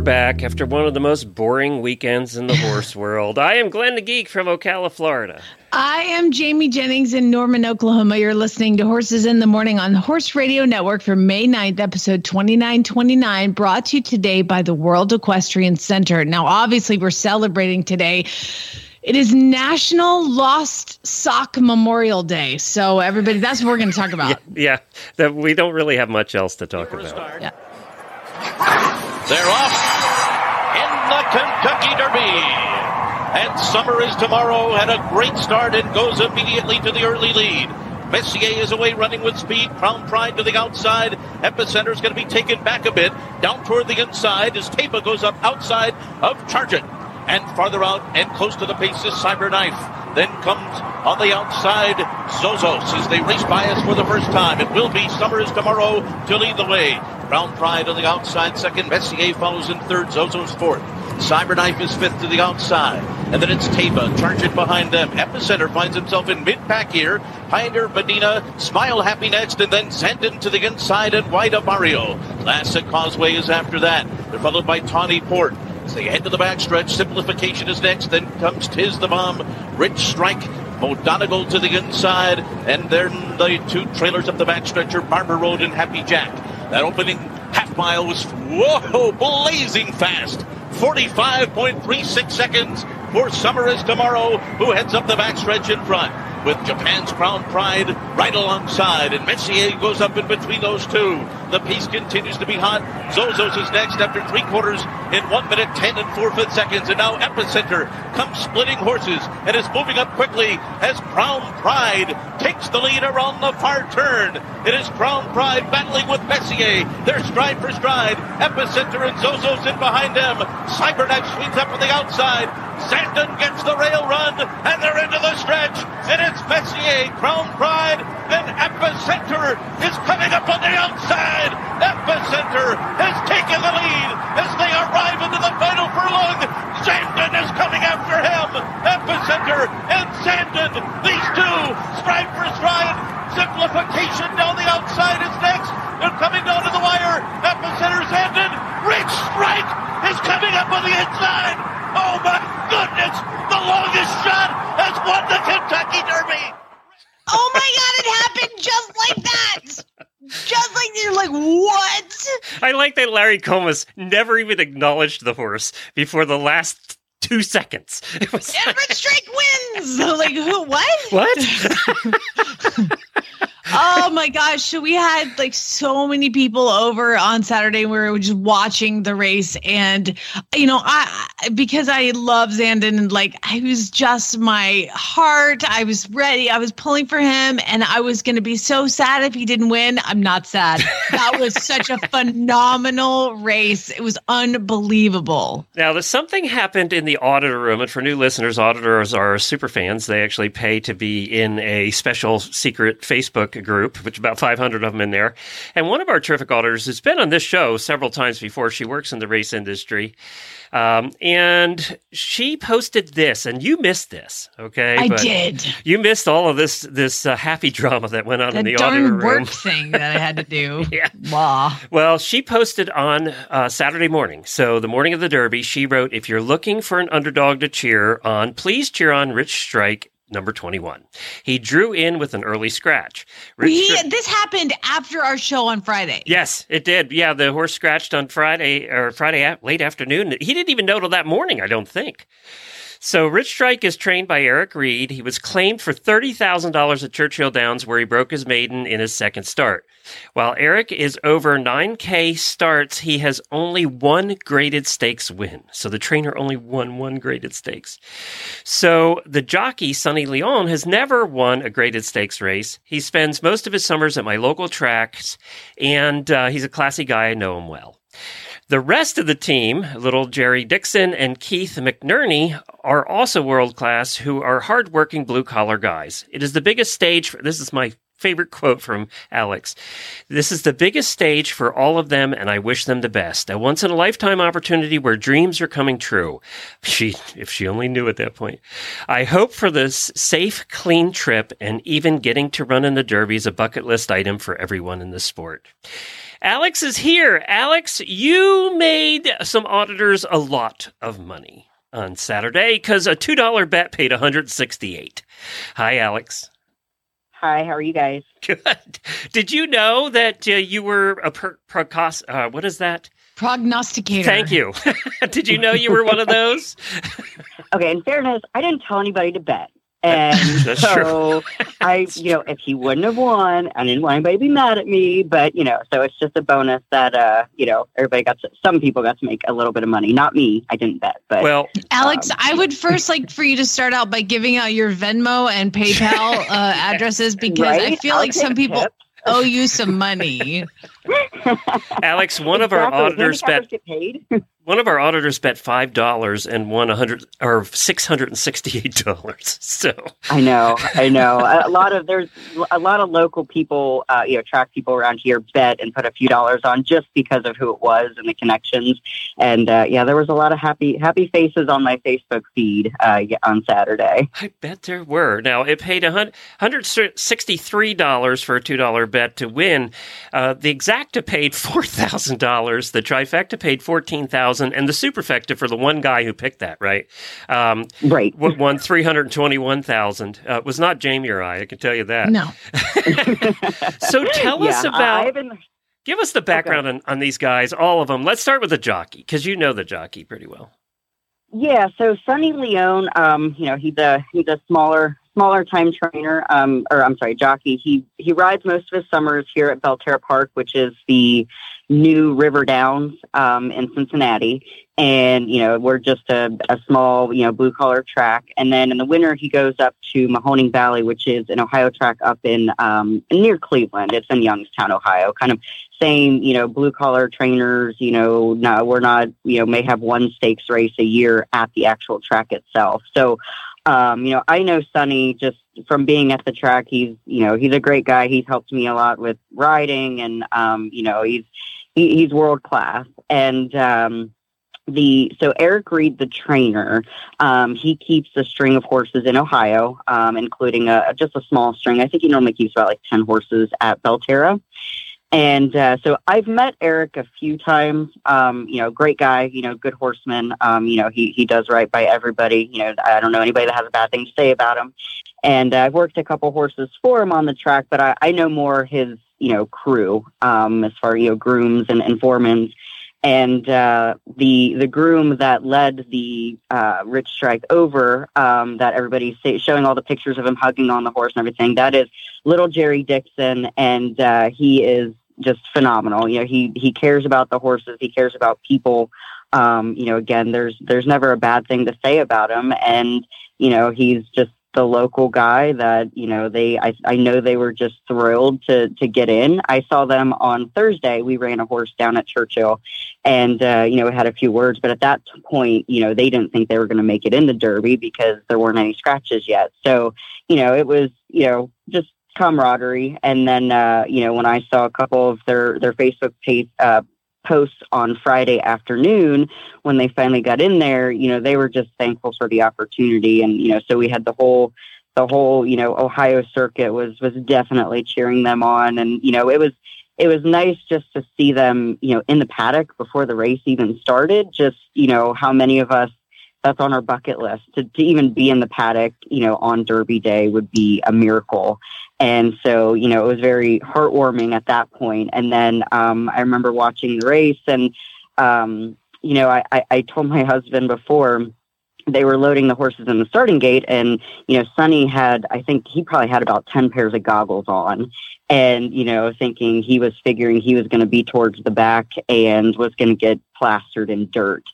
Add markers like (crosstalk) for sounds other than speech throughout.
We're back after one of the most boring weekends in the horse world. I am Glenn the Geek from Ocala, Florida. I am Jamie Jennings in Norman, Oklahoma. You're listening to Horses in the Morning on the Horse Radio Network for May 9th, episode 2929, brought to you today by the World Equestrian Center. Now, obviously, we're celebrating today. It is National Lost Sock Memorial Day. So, everybody, that's what we're going to talk about. (laughs) Yeah, that we don't really have much else to talk about. Yeah. They're off in the Kentucky Derby. And summer is tomorrow had a great start and goes immediately to the early lead. Messier is away running with speed. Crown Pride to the outside. Epicenter is going to be taken back a bit down toward the inside as Taiba goes up outside of Charge It. And farther out and close to the pace is Cyberknife. Then comes on the outside Zozos as they race by us for the first time. It will be Summers tomorrow to lead the way. Crown Pride on the outside second. Messier follows in third. Zozos fourth. Cyberknife is fifth to the outside. And then it's Taiba, charging behind them. Epicenter finds himself in mid-pack here. Pioneer Medina, Smile Happy next, and then Zandon to the inside and White Abarrio. Classic Causeway is after that. They're followed by Tawny Port. As they head to the backstretch, Simplification is next. Then comes Tiz the Bomb, Rich Strike, Mo Donegal to the inside, and then the two trailers up the backstretch are Barber Road and Happy Jack. That opening half mile was, whoa, blazing fast. 45.36 seconds for Summer is Tomorrow, who heads up the backstretch in front with Japan's Crown Pride right alongside. And Messier goes up in between those two. The pace continues to be hot. Zozos is next after three quarters in one minute, 10 and four fifth seconds. And now Epicenter comes splitting horses and is moving up quickly as Crown Pride takes the lead around the far turn. It is Crown Pride battling with Messier. They're stride for stride. Epicenter and Zozos in behind them. Cyberknife sweeps up on the outside. Zandon gets the rail run, and they're into the stretch. And it's Messier, Crown Pride, then Epicenter is coming up on the outside. Epicenter has taken the lead as they arrive into the final furlong. Zandon is coming after him. Epicenter and Zandon, these two, stride for stride. Simplification down the outside is next. They're coming down to the wire. Epicenter, Zandon, Rich Strike is coming up on the inside. Oh my goodness! The longest shot has won the Kentucky Derby. Oh my God, it happened just like that. Just like you're like, what? I like that Larry Collmus never even acknowledged the horse before the last two seconds. (laughs) It was Rich Strike wins. (laughs) like, who, what? what? (laughs) oh my gosh. So we had like so many people over on Saturday. We were just watching the race. And, you know, I, because I love Zandon and like, I was just my heart. I was ready. I was pulling for him and I was going to be so sad if he didn't win. I'm not sad. That was such a phenomenal race. It was unbelievable. Now, something happened in the auditor room, and for new listeners, auditors are super fans. They actually pay to be in a special secret Facebook group, which about 500 of them in there. And one of our terrific auditors has been on this show several times before. She works in the race industry. Um, and she posted this, and you missed this, okay? I But did. You missed all of this this uh, happy (laughs) drama that went on in the auditor darn room. work (laughs) thing that I had to do. (laughs) Yeah. Wow. Well, she posted on uh, Saturday morning. So, the morning of the Derby, she wrote, If you're looking for an underdog to cheer on, please cheer on Rich Strike, number 21. He drew in with an early scratch. Stri- this happened after our show on Friday. Yes, it did. Yeah, the horse scratched on Friday or Friday late afternoon. He didn't even know till that morning, I don't think. So Rich Strike is trained by Eric Reed. He was claimed for $30,000 at Churchill Downs where he broke his maiden in his second start. While Eric is over 9K starts, he has only one graded stakes win. So the trainer only won one graded stakes. So the jockey, Sonny Leon, has never won a graded stakes race. He spends most of his summers at my local tracks, and uh, he's a classy guy. I know him well. The rest of the team, little Jerry Dixon and Keith McNerney, are also world class who are hardworking blue collar guys. It is the biggest stage. For, this is my favorite quote from Alex. This is the biggest stage for all of them, and I wish them the best. A once in a lifetime opportunity where dreams are coming true. (laughs) She, if she only knew at that point. I hope for this safe, clean trip, and even getting to run in the Derby is a bucket list item for everyone in the sport. Alex is here. Alex, you made some auditors a lot of money on Saturday because a $2 bet paid 168. Hi, Alex. Hi, how are you guys? (laughs) Good. Did you know that uh, you were a per- precos- uh, what is that? Prognosticator. Thank you. (laughs) Did you know you were one of those? (laughs) Okay, in fairness, I didn't tell anybody to bet. And (laughs) That's so I, you know, if he wouldn't have won, I didn't want anybody to be mad at me, but you know, so it's just a bonus that uh, you know, everybody got to, some people got to make a little bit of money. Not me. I didn't bet, but Well, Alex, Um, I would first like for you to start out by giving out your Venmo and PayPal uh, (laughs) addresses because I feel I'll like some people tips. Owe you some money. (laughs) Alex, one of our auditors bet paid. (laughs) one of our auditors bet five dollars and won a hundred or six hundred and sixty-eight dollars. (laughs) So I know, I know. A lot of there's a lot of local people, uh, you know, track people around here bet and put a few dollars on just because of who it was and the connections. And uh, yeah, there was a lot of happy happy faces on my Facebook feed uh, on Saturday. I bet there were. Now it paid a hun- hundred sixty-three dollars for a two-dollar bet to win. Uh, the exacta paid four thousand dollars. The trifecta paid fourteen thousand, and the superfecta for the one guy who picked that right um, Right. w- won three hundred twenty-one thousand. Uh, it was not Jamie or I. I can tell you that. No. (laughs) So tell us Yeah, I- about. I've give us the background on, on these guys, all of them. Let's start with the jockey because you know the jockey pretty well. Yeah, so Sonny Leon, um, you know, he's a he's a smaller smaller time trainer, um, or I'm sorry, jockey. He he rides most of his summers here at Belterra Park, which is the new River Downs um, in Cincinnati. And you know, we're just a, a small, you know, blue collar track. And then in the winter, he goes up to Mahoning Valley, which is an Ohio track up in um, near Cleveland. It's in Youngstown, Ohio. Kind of same, you know, blue collar trainers, you know, no, we're not, you know, may have one stakes race a year at the actual track itself. So, um, you know, I know Sonny just from being at the track. He's, you know, he's a great guy. He's helped me a lot with riding and, um, you know, he's, he, he's world class. And, um, the so Eric Reed, the trainer, um, he keeps a string of horses in Ohio, um, including a just a small string. I think he normally keeps about like ten horses at Belterra. And uh, so I've met Eric a few times. Um, you know, great guy. You know, good horseman. Um, you know, he he does right by everybody. You know, I don't know anybody that has a bad thing to say about him. And uh, I've worked a couple horses for him on the track, but I, I know more his you know crew um, as far you know grooms and, and. And uh, the the groom that led the uh, Rich Strike over, um, that everybody's showing all the pictures of him hugging on the horse and everything. That is little Jerry Dixon, and uh, he is just phenomenal. You know, he he cares about the horses. He cares about people. Um, you know, again, there's there's never a bad thing to say about him, and you know, he's just the local guy that you know they I, I know they were just thrilled to to get in i saw them on thursday we ran a horse down at churchill and uh you know had a few words but at that point you know they didn't think they were going to make it in the derby because there weren't any scratches yet so you know it was you know just camaraderie and then uh you know when i saw a couple of their their facebook page uh posts on Friday afternoon when they finally got in there, you know, they were just thankful for the opportunity. And, you know, so we had the whole, the whole, you know, Ohio circuit was, was definitely cheering them on. And, you know, it was, it was nice just to see them, you know, in the paddock before the race even started. Just, you know, how many of us that's on our bucket list to, to even be in the paddock, you know, on Derby Day would be a miracle. And so, you know, it was very heartwarming at that point. And then um, I remember watching the race, and um, you know, I, I, I told my husband before they were loading the horses in the starting gate, and you know, Sonny had, I think he probably had about ten pairs of goggles on, and you know, thinking he was figuring he was going to be towards the back and was going to get plastered in dirt.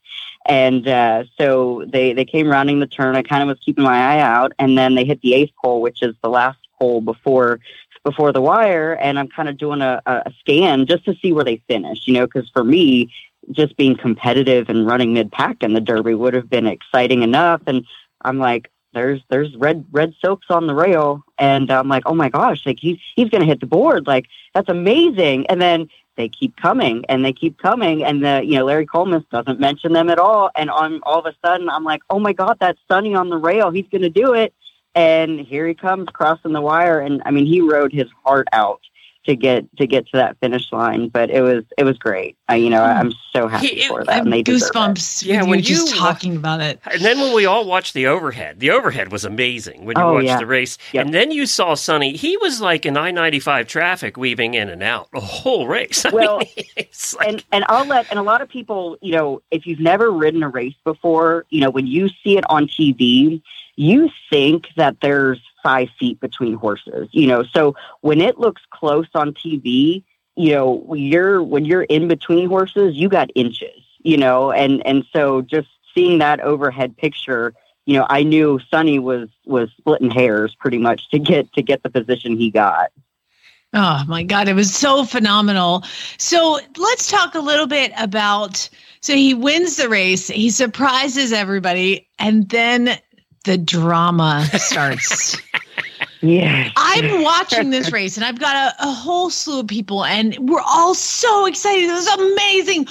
And uh, so they they came rounding the turn. I kind of was keeping my eye out, and then they hit the eighth pole, which is the last hole before before the wire. And I'm kind of doing a, a scan just to see where they finish, you know, because for me, just being competitive and running mid pack in the Derby would have been exciting enough. And I'm like, there's there's red red soaps on the rail, and I'm like, oh my gosh, like he's he's gonna hit the board, like that's amazing. And then they keep coming and they keep coming, and the you know Larry Collmus doesn't mention them at all. And on all of a sudden, I'm like, oh my god, that's Sonny on the rail, he's gonna do it. And here he comes crossing the wire, and I mean, he rode his heart out to get to get to that finish line. But it was it was great. I, you know, I'm so happy He- for that. They deserve it. goosebumps. Yeah, Yeah, when when you just talking about it. And then when we all watched the overhead, the overhead was amazing when you Oh, watched yeah. the race. Yep. And then you saw Sonny. He was like in I 95 traffic weaving in and out the whole race. (laughs) I Well, mean, it's like, and and I'll let and a lot of people, you know, if you've never ridden a race before, you know, when you see it on TV, you think that there's five feet between horses, you know. So when it looks close on TV, you know, you're when you're in between horses, you got inches, you know, and and so just seeing that overhead picture, you know, I knew Sonny was was splitting hairs pretty much to get to get the position he got. Oh my God, it was so phenomenal. So let's talk a little bit about. So he wins the race, he surprises everybody, and then the drama starts. (laughs) Yeah. I'm watching this race, and I've got a, a whole slew of people, and we're all so excited. It was amazing.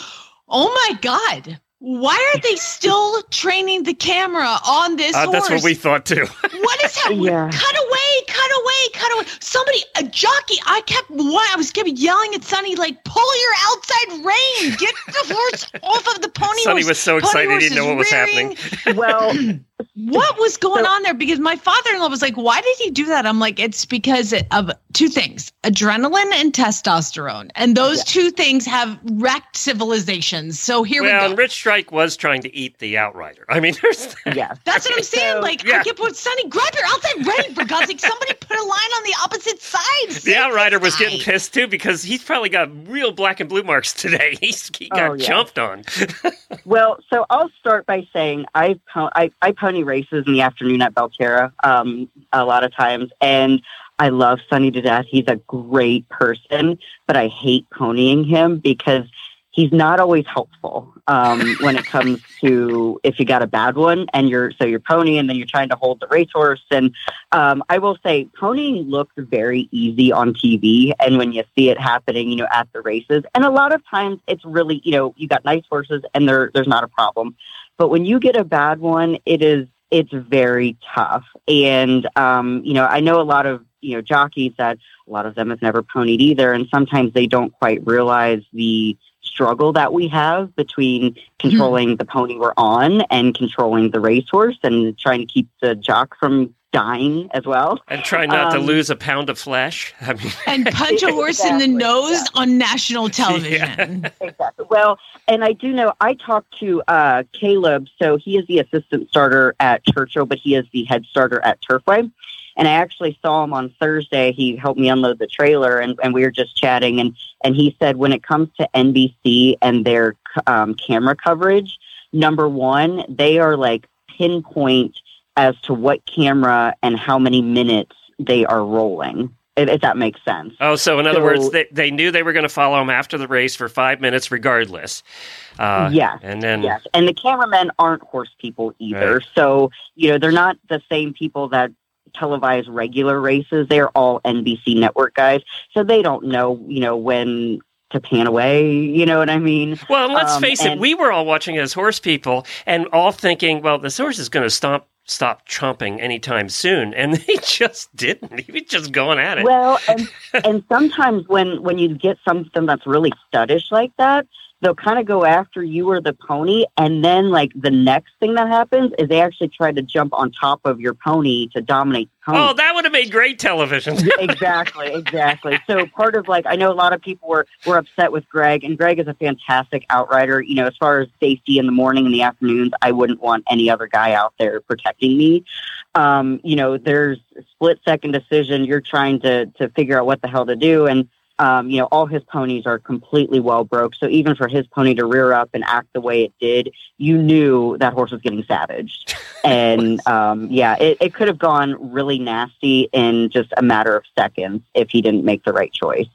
Oh my God. Why are they still training the camera on this uh, horse? that's what we thought too. What is that? Yeah. Cut away, cut away, cut away. Somebody, a jockey, I kept, what, I was kept yelling at Sonny, like, pull your outside rein. Get the horse (laughs) off of the pony Sonny horse. was so excited he didn't know what was rearing. happening. (laughs) Well, What was going So- on there? Because my father in law was like, why did he do that? I'm like, it's because of two things adrenaline and testosterone. And those two things have wrecked civilizations. So here well, we and go. Rich Strike was trying to eat the outrider. I mean, there's yeah, That's what I'm (laughs) saying. So- like, Yeah. I kept put Sonny, grab your outside rein for God's sake. Somebody put a line on the opposite side. the outrider was getting pissed too because he's probably got real black and blue marks today. (laughs) He's he got Oh, yeah. jumped on. (laughs) Well, so I'll start by saying I, po- I I pony races in the afternoon at Belterra um, a lot of times, and I love Sonny to death. He's a great person, but I hate ponying him because he's not always helpful um, when it comes (laughs) to if you got a bad one and you're so you're pony and then you're trying to hold the racehorse. And um, I will say ponying looks very easy on TV, and when you see it happening, you know, at the races, and a lot of times it's really you know you got nice horses and there there's not a problem, but when you get a bad one, it is it's very tough. And um, you know, I know a lot of you know jockeys that a lot of them have never ponied either, and sometimes they don't quite realize the struggle that we have between controlling the pony we're on and controlling the racehorse and trying to keep the jock from dying as well. And try not to Um, lose a pound of flesh. (laughs) I mean, And punch a horse in the nose yeah. on national (laughs) television. Exactly. Well, and I do know I talked to uh, Caleb, so he is the assistant starter at Churchill, but he is the head starter at Turfway. And I actually saw him on Thursday. He helped me unload the trailer, and, and we were just chatting. And, and he said when it comes to NBC and their um, camera coverage, number one, they are like pinpoint as to what camera and how many minutes they are rolling, if, if that makes sense. oh, so in other So- words, they, they knew they were going to follow him after the race for five minutes, regardless. Uh, Yes, and then Yes, and the cameramen aren't horse people either. Right. So you know they're not the same people that televise regular races. They're all NBC network guys, so they don't know you know when to pan away. You know what I mean? Well, and let's Um, face it, we were all watching as horse people and all thinking, well, this horse is going to stop stop chomping anytime soon, and (laughs) he just didn't. He was just going at it. Well, and and sometimes when when you get something that's really studdish like that, they'll kind of go after you or the pony, and then like the next thing that happens is they actually try to jump on top of your pony to dominate the pony. oh, that would have made great television. exactly, exactly. So part of like I know a lot of people were were upset with Greg, and Greg is a fantastic outrider. You know, as far as safety in the morning and the afternoons, I wouldn't want any other guy out there protecting me. Um, you know, there's split second decision. You're trying to to figure out what the hell to do, and um, you know, all his ponies are completely well broke. So even for his pony to rear up and act the way it did, you knew that horse was getting savaged. (laughs) And um, yeah, it, it could have gone really nasty in just a matter of seconds if he didn't make the right choice.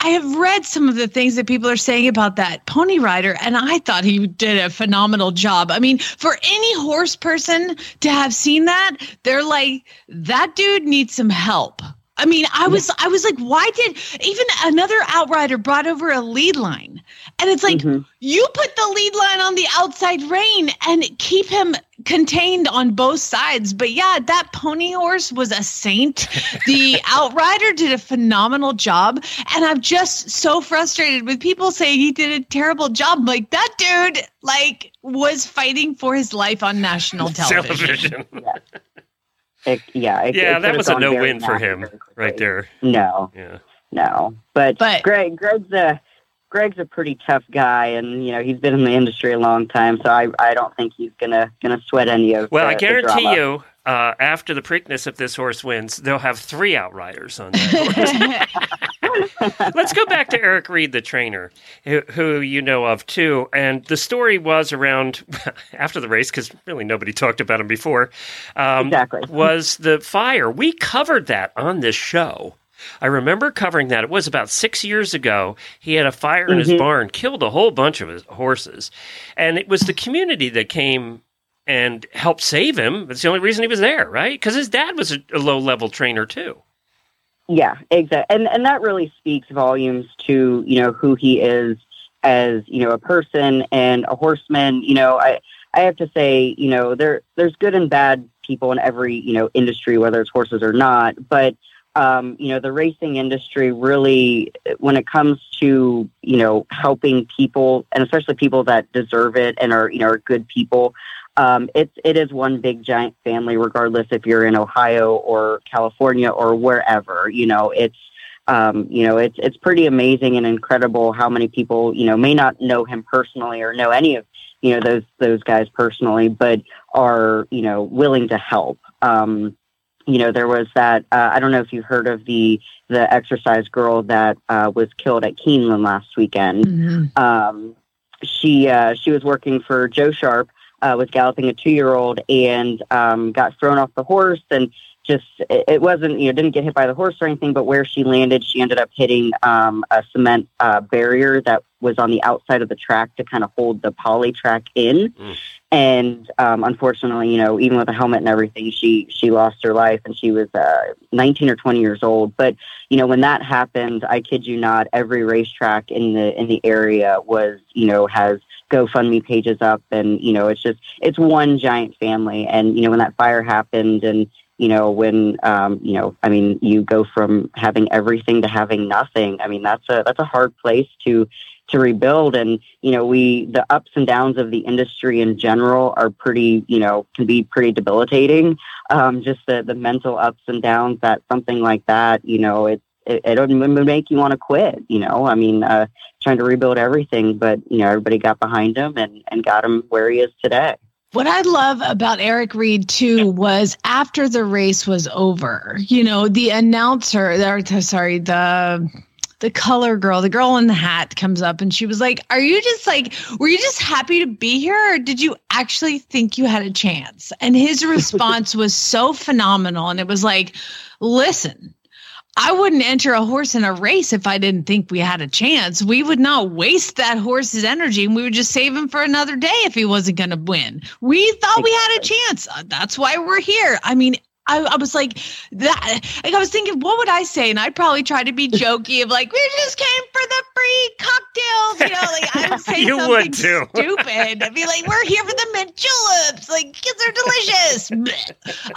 I have read some of the things that people are saying about that pony rider, and I thought he did a phenomenal job. I mean, for any horse person to have seen that, they're like, that dude needs some help. I mean, I was I was like, why did even another outrider brought over a lead line? And it's like Mhm. you put the lead line on the outside rein and keep him contained on both sides. But yeah, that pony horse was a saint. The (laughs) outrider did a phenomenal job. And I'm just so frustrated with people saying he did a terrible job. Like that dude like was fighting for his life on national (laughs) television. Television. It, yeah, it, Yeah, it that was a no win for him quickly. right there. No, Yeah. no, but, But- Greg, Greg's a Greg's a pretty tough guy, and you know he's been in the industry a long time, so I I don't think he's gonna gonna sweat any of. Well, the, I the guarantee drama. you, uh, after the Preakness, if this horse wins, they'll have three outriders on that horse. (laughs) Let's go back to Eric Reed, the trainer, who, who you know of too. And the story was around (laughs) after the race, because really nobody talked about him before. Um, Exactly. (laughs) Was the fire? We covered that on this show. I remember covering that. It was about six years ago. He had a fire in his Mhm. barn, killed a whole bunch of his horses, and it was the community that came and help save him. That's the only reason he was there, right? Because his dad was a, a low level trainer too. Yeah, exactly, and and that really speaks volumes to you know who he is as you know a person and a horseman. You know, I I have to say, you know, there there's good and bad people in every you know industry, whether it's horses or not. But um, you know, the racing industry really, when it comes to you know helping people, and especially people that deserve it and are you know are good people. Um, it's it is one big giant family, regardless if you're in Ohio or California or wherever. You know, it's um, you know it's it's pretty amazing and incredible how many people you know may not know him personally or know any of you know those those guys personally, but are you know willing to help. Um, you know, there was that. Uh, I don't know if you heard of the the exercise girl that uh, was killed at Keeneland last weekend Mhm. um, she uh, she was working for Joe Sharp, uh, was galloping a two year old and um, got thrown off the horse and just it, it wasn't you know didn't get hit by the horse or anything, but where she landed, she ended up hitting um, a cement uh, barrier that was on the outside of the track to kind of hold the poly track in. Mm. And um, unfortunately, you know, even with a helmet and everything, she she lost her life, and she was uh, 19 or 20 years old. But you know, when that happened, I kid you not, every racetrack in the in the area was, you know, has GoFundMe pages up, and you know, it's just it's one giant family. And you know, when that fire happened, and you know, when um, you know, I mean, you go from having everything to having nothing. I mean, that's a that's a hard place to to rebuild and you know we the ups and downs of the industry in general are pretty you know can be pretty debilitating um just the the mental ups and downs that something like that you know it it, it would make you want to quit you know i mean uh trying to rebuild everything but you know everybody got behind him and and got him where he is today What I love about Eric Reed too was after the race was over, you know, the announcer, or sorry, the the color girl, the girl in the hat comes up and she was like, Are you just like, were you just happy to be here or did you actually think you had a chance? And his response was so phenomenal. And it was like, Listen, I wouldn't enter a horse in a race if I didn't think we had a chance. We would not waste that horse's energy and we would just save him for another day if he wasn't going to win. We thought we had a chance. That's why we're here. I mean, I, I was like that. Like I was thinking, what would I say? And I'd probably try to be (laughs) jokey of like, we just came for the free cocktails. You know, like I would (laughs) say You something would too. (laughs) stupid. I'd be like, we're here for the mint juleps. Like, kids are delicious.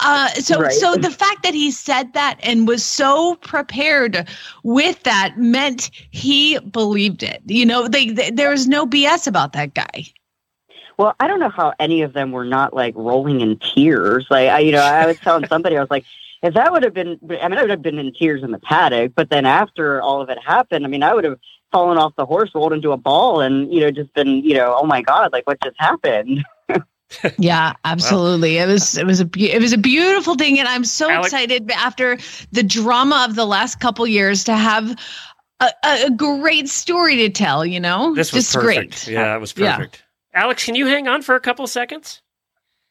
Uh, so, Right. so the fact that he said that and was so prepared with that meant he believed it. You know, they, they, there was no BS about that guy. Well, I don't know how any of them were not like rolling in tears. Like I, you know, I was telling somebody, I was like, if that would have been, I mean, I would have been in tears in the paddock. But then after all of it happened, I mean, I would have fallen off the horse, rolled into a ball, and you know, just been, you know, oh my god, like what just happened? (laughs) Yeah, absolutely. It was it was a it was a beautiful thing, and I'm so Alex- excited after the drama of the last couple years to have a, a, a great story to tell. You know, This was just perfect. great. Yeah, it was Yeah. Alex, can you hang on for a couple seconds?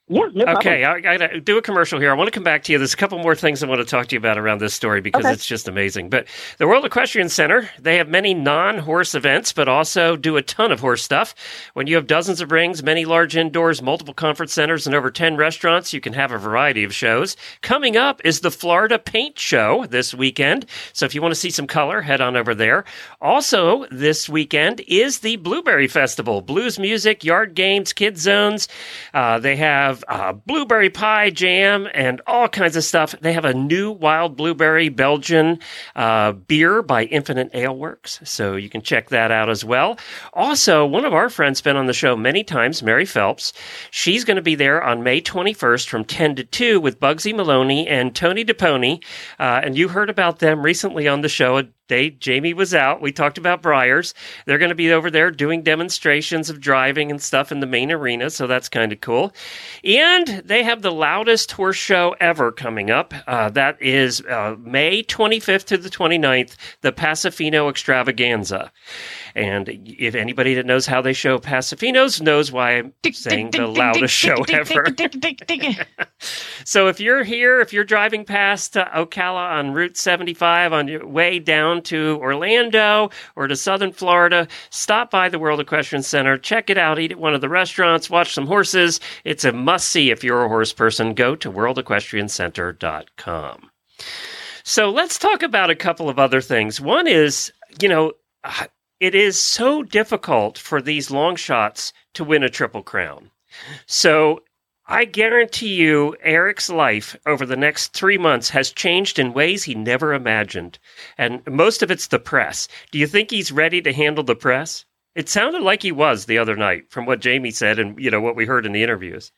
Yeah, no problem. Okay, I, I gotta do a commercial here. I want to come back to you. There's a couple more things I want to talk to you about around this story because Okay. it's just amazing. But the World Equestrian Center, they have many non-horse events, but also do a ton of horse stuff. When you have dozens of rings, many large indoors, multiple conference centers, and over 10 restaurants, you can have a variety of shows. Coming up is the Florida Paint Show this weekend. So if you want to see some color, head on over there. Also, this weekend is the Blueberry Festival. Blues music, yard games, kids zones. Uh, they have uh, blueberry pie jam and all kinds of stuff. They have a new wild blueberry Belgian uh, beer by Infinite Ale Works, so you can check that out as well. Also, one of our friends been on the show many times, Mary Phelps. She's going to be there on May 21st from 10 to 2 with Bugsy Maloney and Tony DePony. Uh, and you heard about them recently on the show. They, Jamie was out. We talked about Briars. They're going to be over there doing demonstrations of driving and stuff in the main arena, so that's kind of cool. And they have the loudest horse show ever coming up. Uh, that is uh, May 25th to the 29th, the Pasofino Extravaganza. And if anybody that knows how they show Pasofinos knows why I'm saying the loudest show ever. So if you're here, if you're driving past uh, Ocala on Route 75 on your way down to Orlando or to Southern Florida, stop by the World Equestrian Center, check it out, eat at one of the restaurants, watch some horses. It's a must see if you're a horse person. Go to worldequestriancenter.com. So let's talk about a couple of other things. One is, you know, (sighs) it is so difficult for these long shots to win a triple crown. So I guarantee you, Eric's life over the next three months has changed in ways he never imagined. And most of it's the press. Do you think he's ready to handle the press? It sounded like he was the other night from what Jamie said and you know what we heard in the interviews.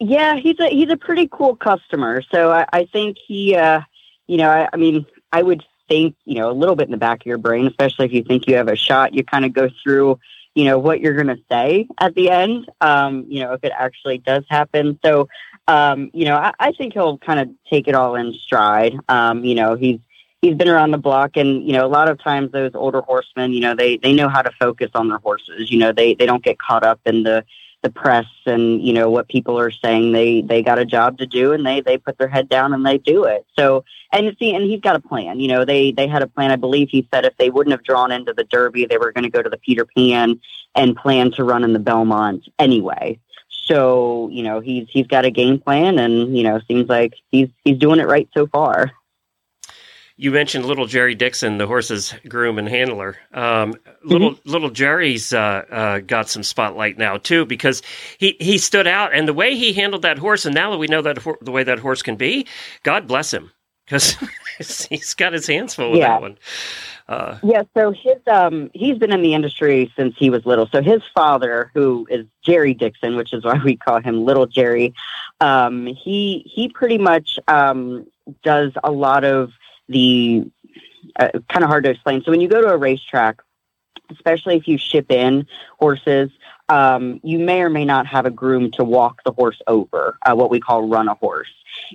Yeah, he's a he's a pretty cool customer. So I, I think he, uh, you know, I, I mean, I would think, you know, a little bit in the back of your brain, especially if you think you have a shot, you kind of go through, you know, what you're going to say at the end, um, you know, if it actually does happen. So, um, you know, I, I think he'll kind of take it all in stride. Um, you know, he's he's been around the block, and you know, a lot of times those older horsemen, you know, they they know how to focus on their horses. You know, they they don't get caught up in the the press and you know what people are saying they they got a job to do and they they put their head down and they do it. So and see and he's got a plan you know they they had a plan. I believe he said if they wouldn't have drawn into the derby they were going to go to the peter pan and plan to run in the belmont anyway. So you know he's he's got a game plan and you know seems like he's he's doing it right so far You mentioned little Jerry Dixon, the horse's groom and handler. Um, little little Jerry's uh, uh, got some spotlight now too because he he stood out and the way he handled that horse, and now that we know that the way that horse can be, God bless him because (laughs) he's got his hands full with Yeah. that one. Uh, Yeah, so his um he's been in the industry since he was little. So his father, who is Jerry Dixon, which is why we call him Little Jerry, um, he he pretty much um does a lot of the uh, kind of hard to explain. So when you go to a racetrack, especially if you ship in horses, um, you may or may not have a groom to walk the horse over, uh, what we call run a horse.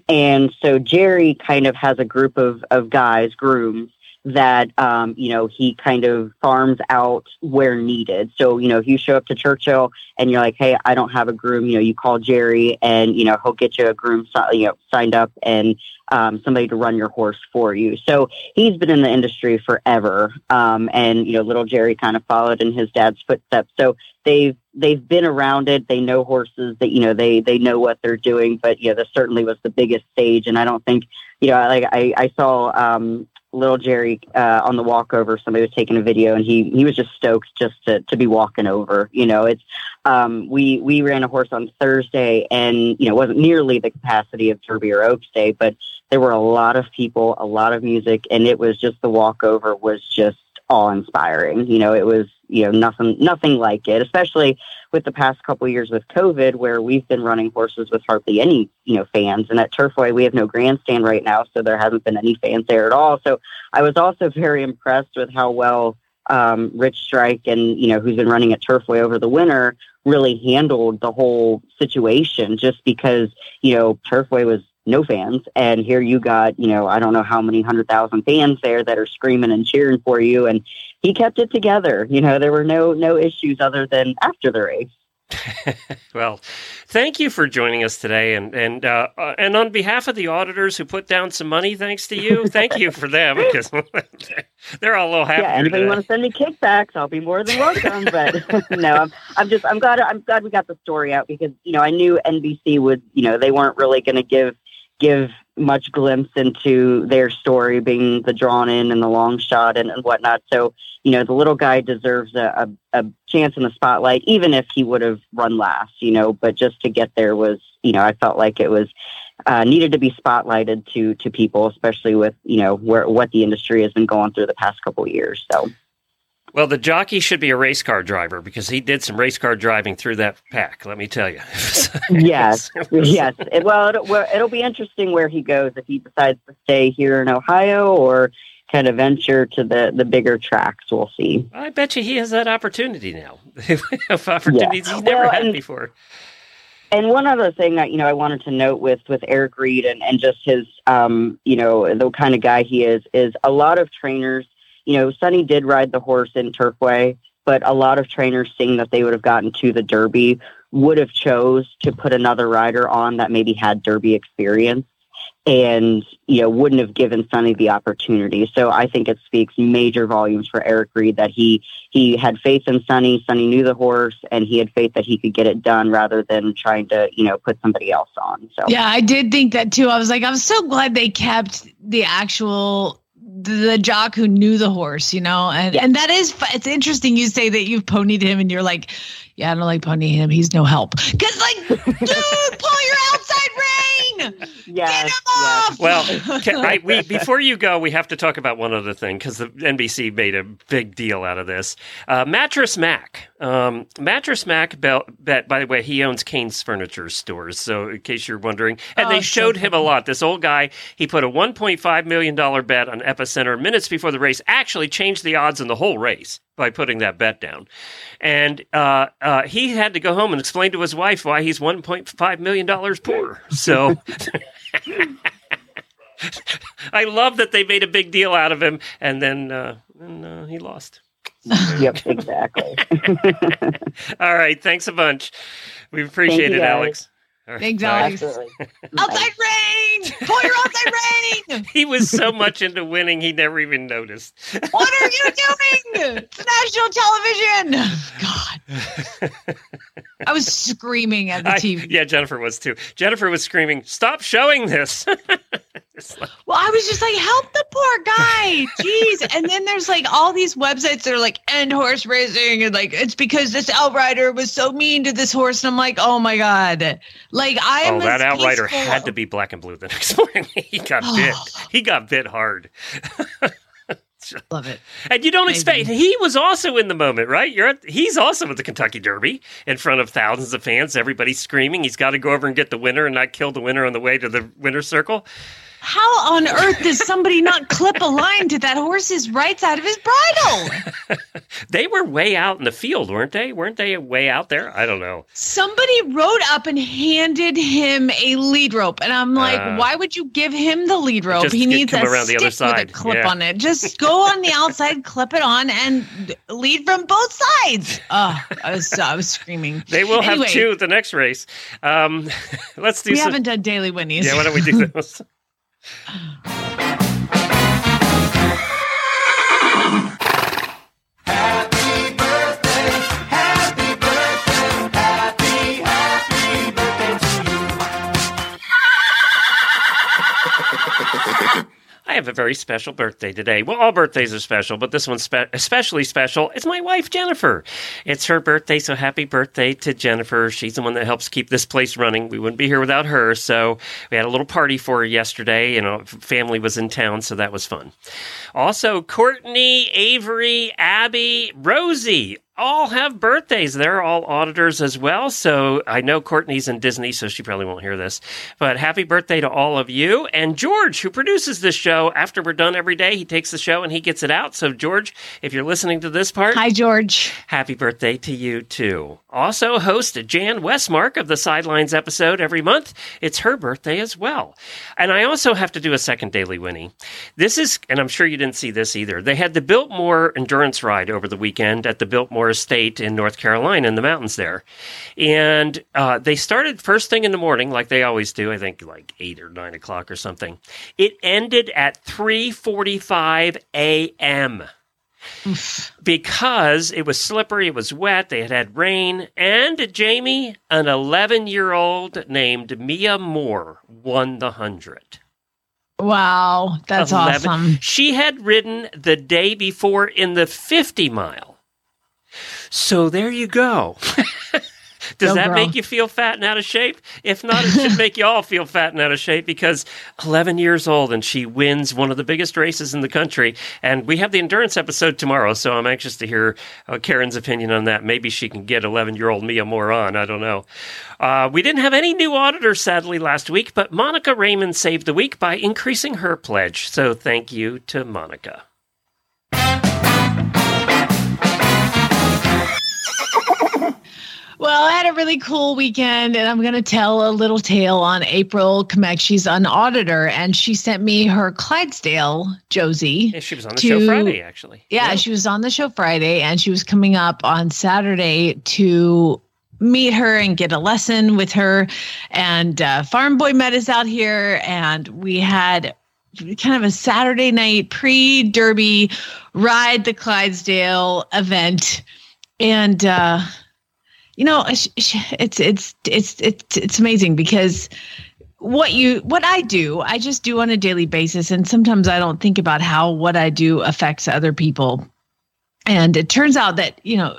And so Jerry kind of has a group of, of guys, grooms, that um, you know he kind of farms out where needed. So you know if you show up to Churchill and you're like, hey, I don't have a groom, you know you call Jerry and you know he'll get you a groom, you know signed up and um, somebody to run your horse for you. So he's been in the industry forever, um, and you know little Jerry kind of followed in his dad's footsteps. So they've they've been around it. They know horses. That you know they they know what they're doing. But yeah, this certainly was the biggest stage, and I don't think you know like I I saw. Um, little Jerry uh, on the walkover. Somebody was taking a video, and he he was just stoked just to to be walking over. You know, it's um, we we ran a horse on Thursday, and you know, it wasn't nearly the capacity of Derby or Oaks Day, but there were a lot of people, a lot of music, and it was just the walkover was just awe inspiring. You know, it was you know nothing nothing like it, especially with the past couple years with COVID, where we've been running horses with hardly any, you know, fans. And at Turfway, we have no grandstand right now, so there hasn't been any fans there at all. So I was also (laughs) very impressed with how well um, Rich Strike and, you know, who's been running at Turfway over the winter really handled the whole situation just because, you know, Turfway was no fans. And here you got, you know, I don't know how many hundred thousand fans there that are screaming and cheering for you. And he kept it together. You know, there were no no issues other than after the race. (laughs) well, thank you for joining us today, and and uh, uh, and on behalf of the auditors who put down some money, thanks to you, thank you for them because (laughs) they're all a little happy. Yeah, anybody want to send me kickbacks? I'll be more than welcome. but (laughs) no, I'm, I'm just I'm glad I'm glad we got the story out because you know I knew NBC would you know they weren't really going to give give much glimpse into their story being the drawn in and the long shot and, and whatnot. So, you know, the little guy deserves a, a, a chance in the spotlight, even if he would have run last, you know, but just to get there was, you know, I felt like it was uh, needed to be spotlighted to, to people, especially with, you know, where, what the industry has been going through the past couple of years. So, well, the jockey should be a race car driver because he did some race car driving through that pack. Let me tell you. (laughs) yes, (laughs) yes. It, well, it'll, well, it'll be interesting where he goes if he decides to stay here in Ohio or kind of venture to the the bigger tracks. We'll see. I bet you he has that opportunity now. (laughs) opportunities yeah. he's never well, had and, before. And one other thing that you know I wanted to note with with Eric Reed and and just his um you know the kind of guy he is is a lot of trainers you know, Sonny did ride the horse in Turfway, but a lot of trainers seeing that they would have gotten to the Derby would have chose to put another rider on that maybe had Derby experience and you know wouldn't have given Sonny the opportunity. So I think it speaks major volumes for Eric Reed that he he had faith in Sonny. Sonny knew the horse, and he had faith that he could get it done rather than trying to you know put somebody else on. So yeah, I did think that too. I was like, I'm so glad they kept the actual the jock who knew the horse, you know, and yeah. and that is it's interesting. You say that you've ponied him, and you're like, yeah, I don't like punting him. He's no help. Because like, dude, pull your outside rein. Yes, Get him off. Well, can, I, we before you go, we have to talk about one other thing because the NBC made a big deal out of this. Uh, Mattress Mack. Um, Mattress Mack. Bet, by the way, he owns Kane's Furniture Stores. So in case you're wondering, and oh, they showed so him a lot. This old guy, he put a 1.5 million dollar bet on Epicenter minutes before the race. Actually, changed the odds in the whole race by putting that bet down. And uh, uh, he had to go home and explain to his wife why he's $1.5 million poor. So (laughs) I love that they made a big deal out of him and then uh, and, uh, he lost. yep, exactly. (laughs) All right. Thanks a bunch. We appreciate it, Alex. Thanks, (laughs) Alex. outside rain! Pull your outside rain! (laughs) he was so much into winning, he never even noticed. (laughs) what are you doing? It's national television. God. I was screaming at the TV. I, yeah, Jennifer was too. Jennifer was screaming, Stop showing this. Well, I was just like, help the poor guy. (laughs) Jeez. and then there's like all these websites that are like end horse racing and like it's because this outrider was so mean to this horse. And I'm like, oh my God. Like I Oh, that outrider had to be black and blue the (laughs) next morning. he got oh. bit. He got bit hard. (laughs) Love it. And you don't Amazing. expect he was also in the moment, right? You're at, he's also at the Kentucky Derby in front of thousands of fans, everybody screaming. He's got to go over and get the winner and not kill the winner on the way to the winner's circle. How on earth does somebody not clip a line to that horse's right side of his bridle? (laughs) they were way out in the field, weren't they? Weren't they way out there? I don't know. Somebody rode up and handed him a lead rope, and I'm like, uh, why would you give him the lead rope? He needs a around stick the other side. with a clip yeah. on it. Just go on the outside, clip it on, and lead from both sides. Oh, I was I was screaming. They will anyway, have two at the next race. Um, (laughs) let's do. We some, haven't done daily whinnys. Yeah, why don't we do (laughs) those? Oh. (sighs) (sighs) (laughs) have a very special birthday today. Well, all birthdays are special, but this one's spe- especially special. It's my wife, Jennifer. It's her birthday, so happy birthday to Jennifer. She's the one that helps keep this place running. We wouldn't be here without her. So we had a little party for her yesterday. You know, family was in town, so that was fun. Also, Courtney, Avery, Abby, Rosie, all have birthdays. They're all auditors as well. So I know Courtney's in Disney, so she probably won't hear this. But happy birthday to all of you. And George, who produces this show, after we're done every day, he takes the show and he gets it out. So, George, if you're listening to this part, hi, George. Happy birthday to you, too. Also, host Jan Westmark of the Sidelines episode every month. It's her birthday as well. And I also have to do a second Daily Whinny. This is, and I'm sure you didn't see this either, they had the Biltmore endurance ride over the weekend at the Biltmore Estate in North Carolina in the mountains there. And uh, they started first thing in the morning, like they always do. I think like eight or nine o'clock or something. It ended at three forty-five a.m. because it was slippery, it was wet, they had had rain, and Jamie, an eleven-year-old named Mia Moore, won the hundred. Wow, that's 11. awesome. She had ridden the day before in the 50 mile. So there you go. (laughs) Does Go that girl. make you feel fat and out of shape? If not, it should make you all feel fat and out of shape because 11 years old and she wins one of the biggest races in the country. And we have the endurance episode tomorrow, so I'm anxious to hear uh, Karen's opinion on that. Maybe she can get 11 year old Mia Moore on. I don't know. Uh, we didn't have any new auditors, sadly, last week, but Monica Raymond saved the week by increasing her pledge. So thank you to Monica. Well, I had a really cool weekend, and I'm going to tell a little tale on April Kamek. She's an auditor, and she sent me her Clydesdale Josie. Yeah, she was on the to- show Friday, actually. Yeah, she was on the show Friday, and she was coming up on Saturday to meet her and get a lesson with her. And uh, Farm Boy met us out here, and we had kind of a Saturday night pre Derby ride the Clydesdale event, and. uh you know sh- it's it's it's it's it's amazing because what you what I do I just do on a daily basis. And sometimes I don't think about how what I do affects other people. And it turns out that you know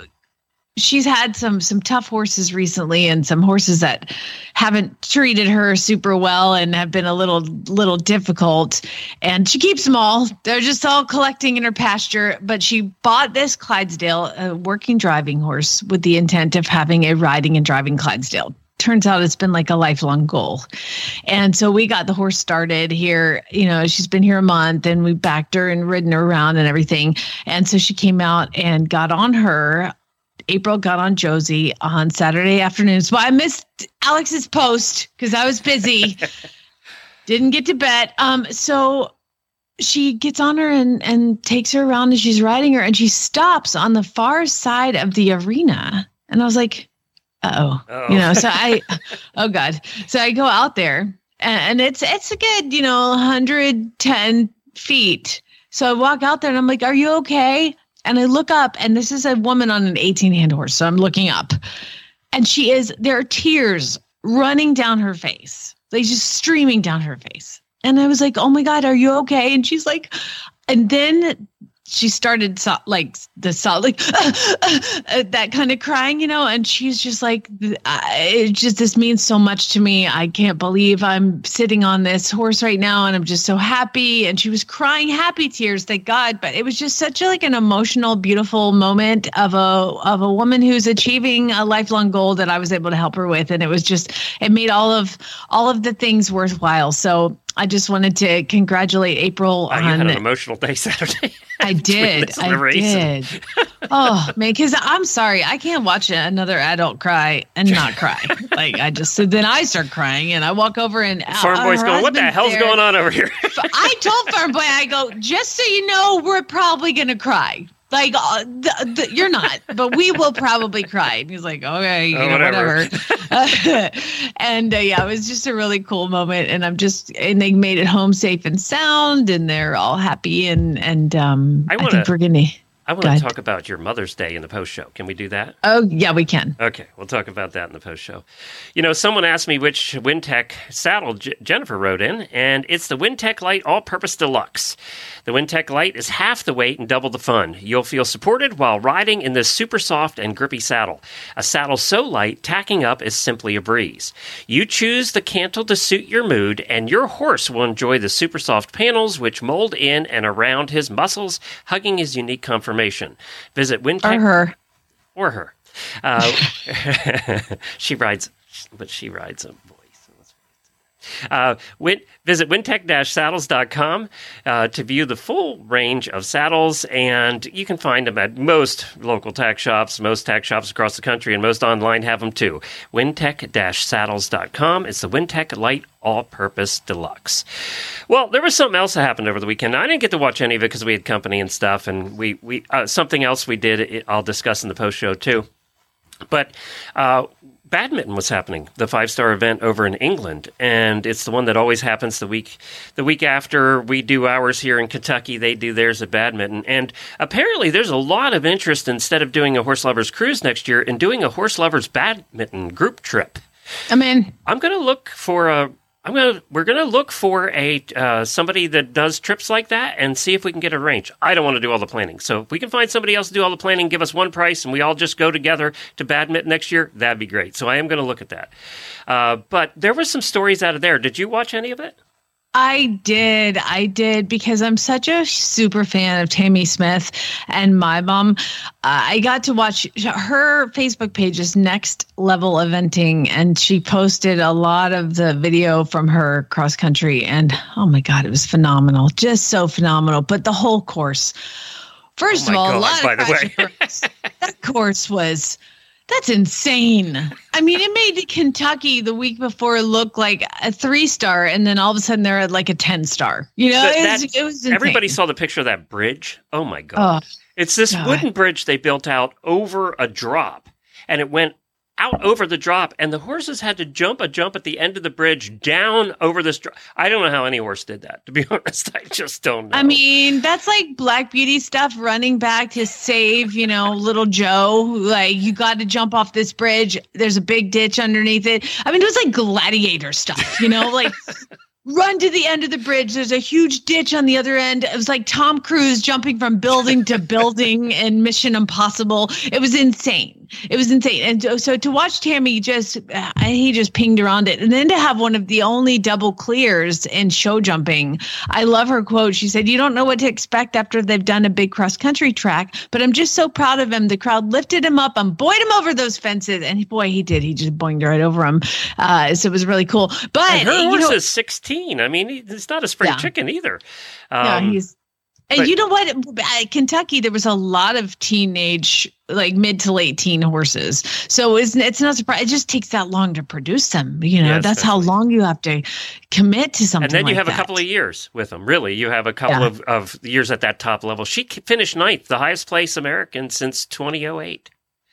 she's had some some tough horses recently and some horses that haven't treated her super well and have been a little little difficult. And she keeps them all. They're just all collecting in her pasture. But she bought this clydesdale a working driving horse with the intent of having a riding and driving clydesdale. Turns out it's been like a lifelong goal. And so we got the horse started here. You know she's been here a month and we backed her and ridden her around and everything. And so she came out and got on her April got on Josie on Saturday afternoon. So I missed Alex's post because I was busy. (laughs) Didn't get to bet. Um, so she gets on her and and takes her around and she's riding her and she stops on the far side of the arena. And I was like, oh, Oh. you know, so I (laughs) oh God. So I go out there and, and it's it's a good, you know, 110 feet. So I walk out there and I'm like, Are you okay? And I look up, and this is a woman on an 18 hand horse. So I'm looking up, and she is, there are tears running down her face, like just streaming down her face. And I was like, Oh my God, are you okay? And she's like, and then she started so, like the so, like (laughs) uh, that kind of crying, you know, and she's just like, uh, it just this means so much to me. I can't believe I'm sitting on this horse right now, and I'm just so happy. And she was crying happy tears, thank God. But it was just such a, like an emotional, beautiful moment of a of a woman who's achieving a lifelong goal that I was able to help her with, and it was just it made all of all of the things worthwhile. So. I just wanted to congratulate April Wow, you had on an emotional day Saturday. (laughs) I (laughs) did. I did. (laughs) oh man, because I'm sorry, I can't watch another adult cry and not cry. like I just so then I start crying and I walk over and Farm uh, boy's going, what the hell's there." going on over here? I told Farm Boy, I go, just so you know, we're probably gonna cry. Like uh, the, the, you're not, but we will probably cry. And he's like, okay, you Oh, know, whatever. whatever. (laughs) (laughs) and uh, yeah, it was just a really cool moment. And I'm just, and they made it home safe and sound, and they're all happy. And and um, I I, wanna- think we're gonna. I want to talk about your Mother's Day in the post show. Can we do that? Oh yeah, we can. Okay, we'll talk about that in the post show. You know, someone asked me which Wintec saddle J- Jennifer rode in, and it's the Wintec Light All Purpose Deluxe. The Wintec Light is half the weight and double the fun. You'll feel supported while riding in this super soft and grippy saddle. A saddle so light, tacking up is simply a breeze. You choose the cantle to suit your mood, and your horse will enjoy the super soft panels which mold in and around his muscles, hugging his unique conformation. Visit Wintec Or her. or her. Uh, (laughs) she rides, but she rides a. Uh, win, visit wintec-saddles.com uh, to view the full range of saddles, and you can find them at most local tack shops, most tack shops across the country, and most online have them too. wintec-saddles.com. It's the Wintec Light All-Purpose Deluxe. Well, there was something else that happened over the weekend. I didn't get to watch any of it because we had company and stuff, and we, we uh, something else we did I'll discuss in the post show too. But uh, badminton was happening, the five star event over in England, and it's the one that always happens the week the week after we do ours here in Kentucky. They do theirs at badminton, and apparently there's a lot of interest instead of doing a horse lovers cruise next year in doing a horse lovers badminton group trip. I mean, I'm going to look for a I'm gonna we're gonna look for a uh, somebody that does trips like that and see if we can get a range. I don't want to do all the planning, so if we can find somebody else to do all the planning, give us one price, and we all just go together to badminton next year, that'd be great. So I am to look at that. Uh, but there were some stories out of there. Did you watch any of it? I did. I did because I'm such a super fan of Tamie Smith and my mom. Uh, I got to watch her Facebook page is Next Level Eventing, and she posted a lot of the video from her cross country. And oh my God, it was phenomenal. Just so phenomenal. But the whole course, first Oh of all, a lot by of the way. (laughs) that course was. That's insane. I mean, it made Kentucky the week before look like a three star, and then all of a sudden they're at like a 10 star. You know, That- it, was, it was insane. Everybody saw the picture of that bridge. Oh my god! Oh, It's this God. wooden bridge they built out over a drop, and it went out over the drop, and the horses had to jump a jump at the end of the bridge down over this drop. I don't know how any horse did that. To be (laughs) honest, I just don't know. I mean, that's like Black Beauty stuff running back to save, you know, little Joe. Like, you got to jump off this bridge. There's a big ditch underneath it. I mean, it was like gladiator stuff, you know, like (laughs) run to the end of the bridge. There's a huge ditch on the other end. It was like Tom Cruise jumping from building to building in Mission Impossible. It was insane. It was insane. And so- so to watch Tamie just, uh, he just pinged around it. And then to have one of the only double clears in show jumping. I love her quote. She said, You don't know what to expect after they've done a big cross country track, but I'm just so proud of him. The crowd lifted him up and buoyed him over those fences. And boy, he did. He just boinged right over him. Uh, so it was really cool. But and her you horse know, is 16. I mean, he's not a spring Yeah. chicken either. yeah, Um, he's. And but- you know what? At Kentucky, there was a lot of teenage, like mid to late teen horses. So it's, it's not surprising. It just takes that long to produce them. You know, Yes, that's how long you have to commit to something. and then you like have a couple of years with them. Really, you have a couple Yeah. of, of years at that top level. She finished ninth, the highest place American since 2008.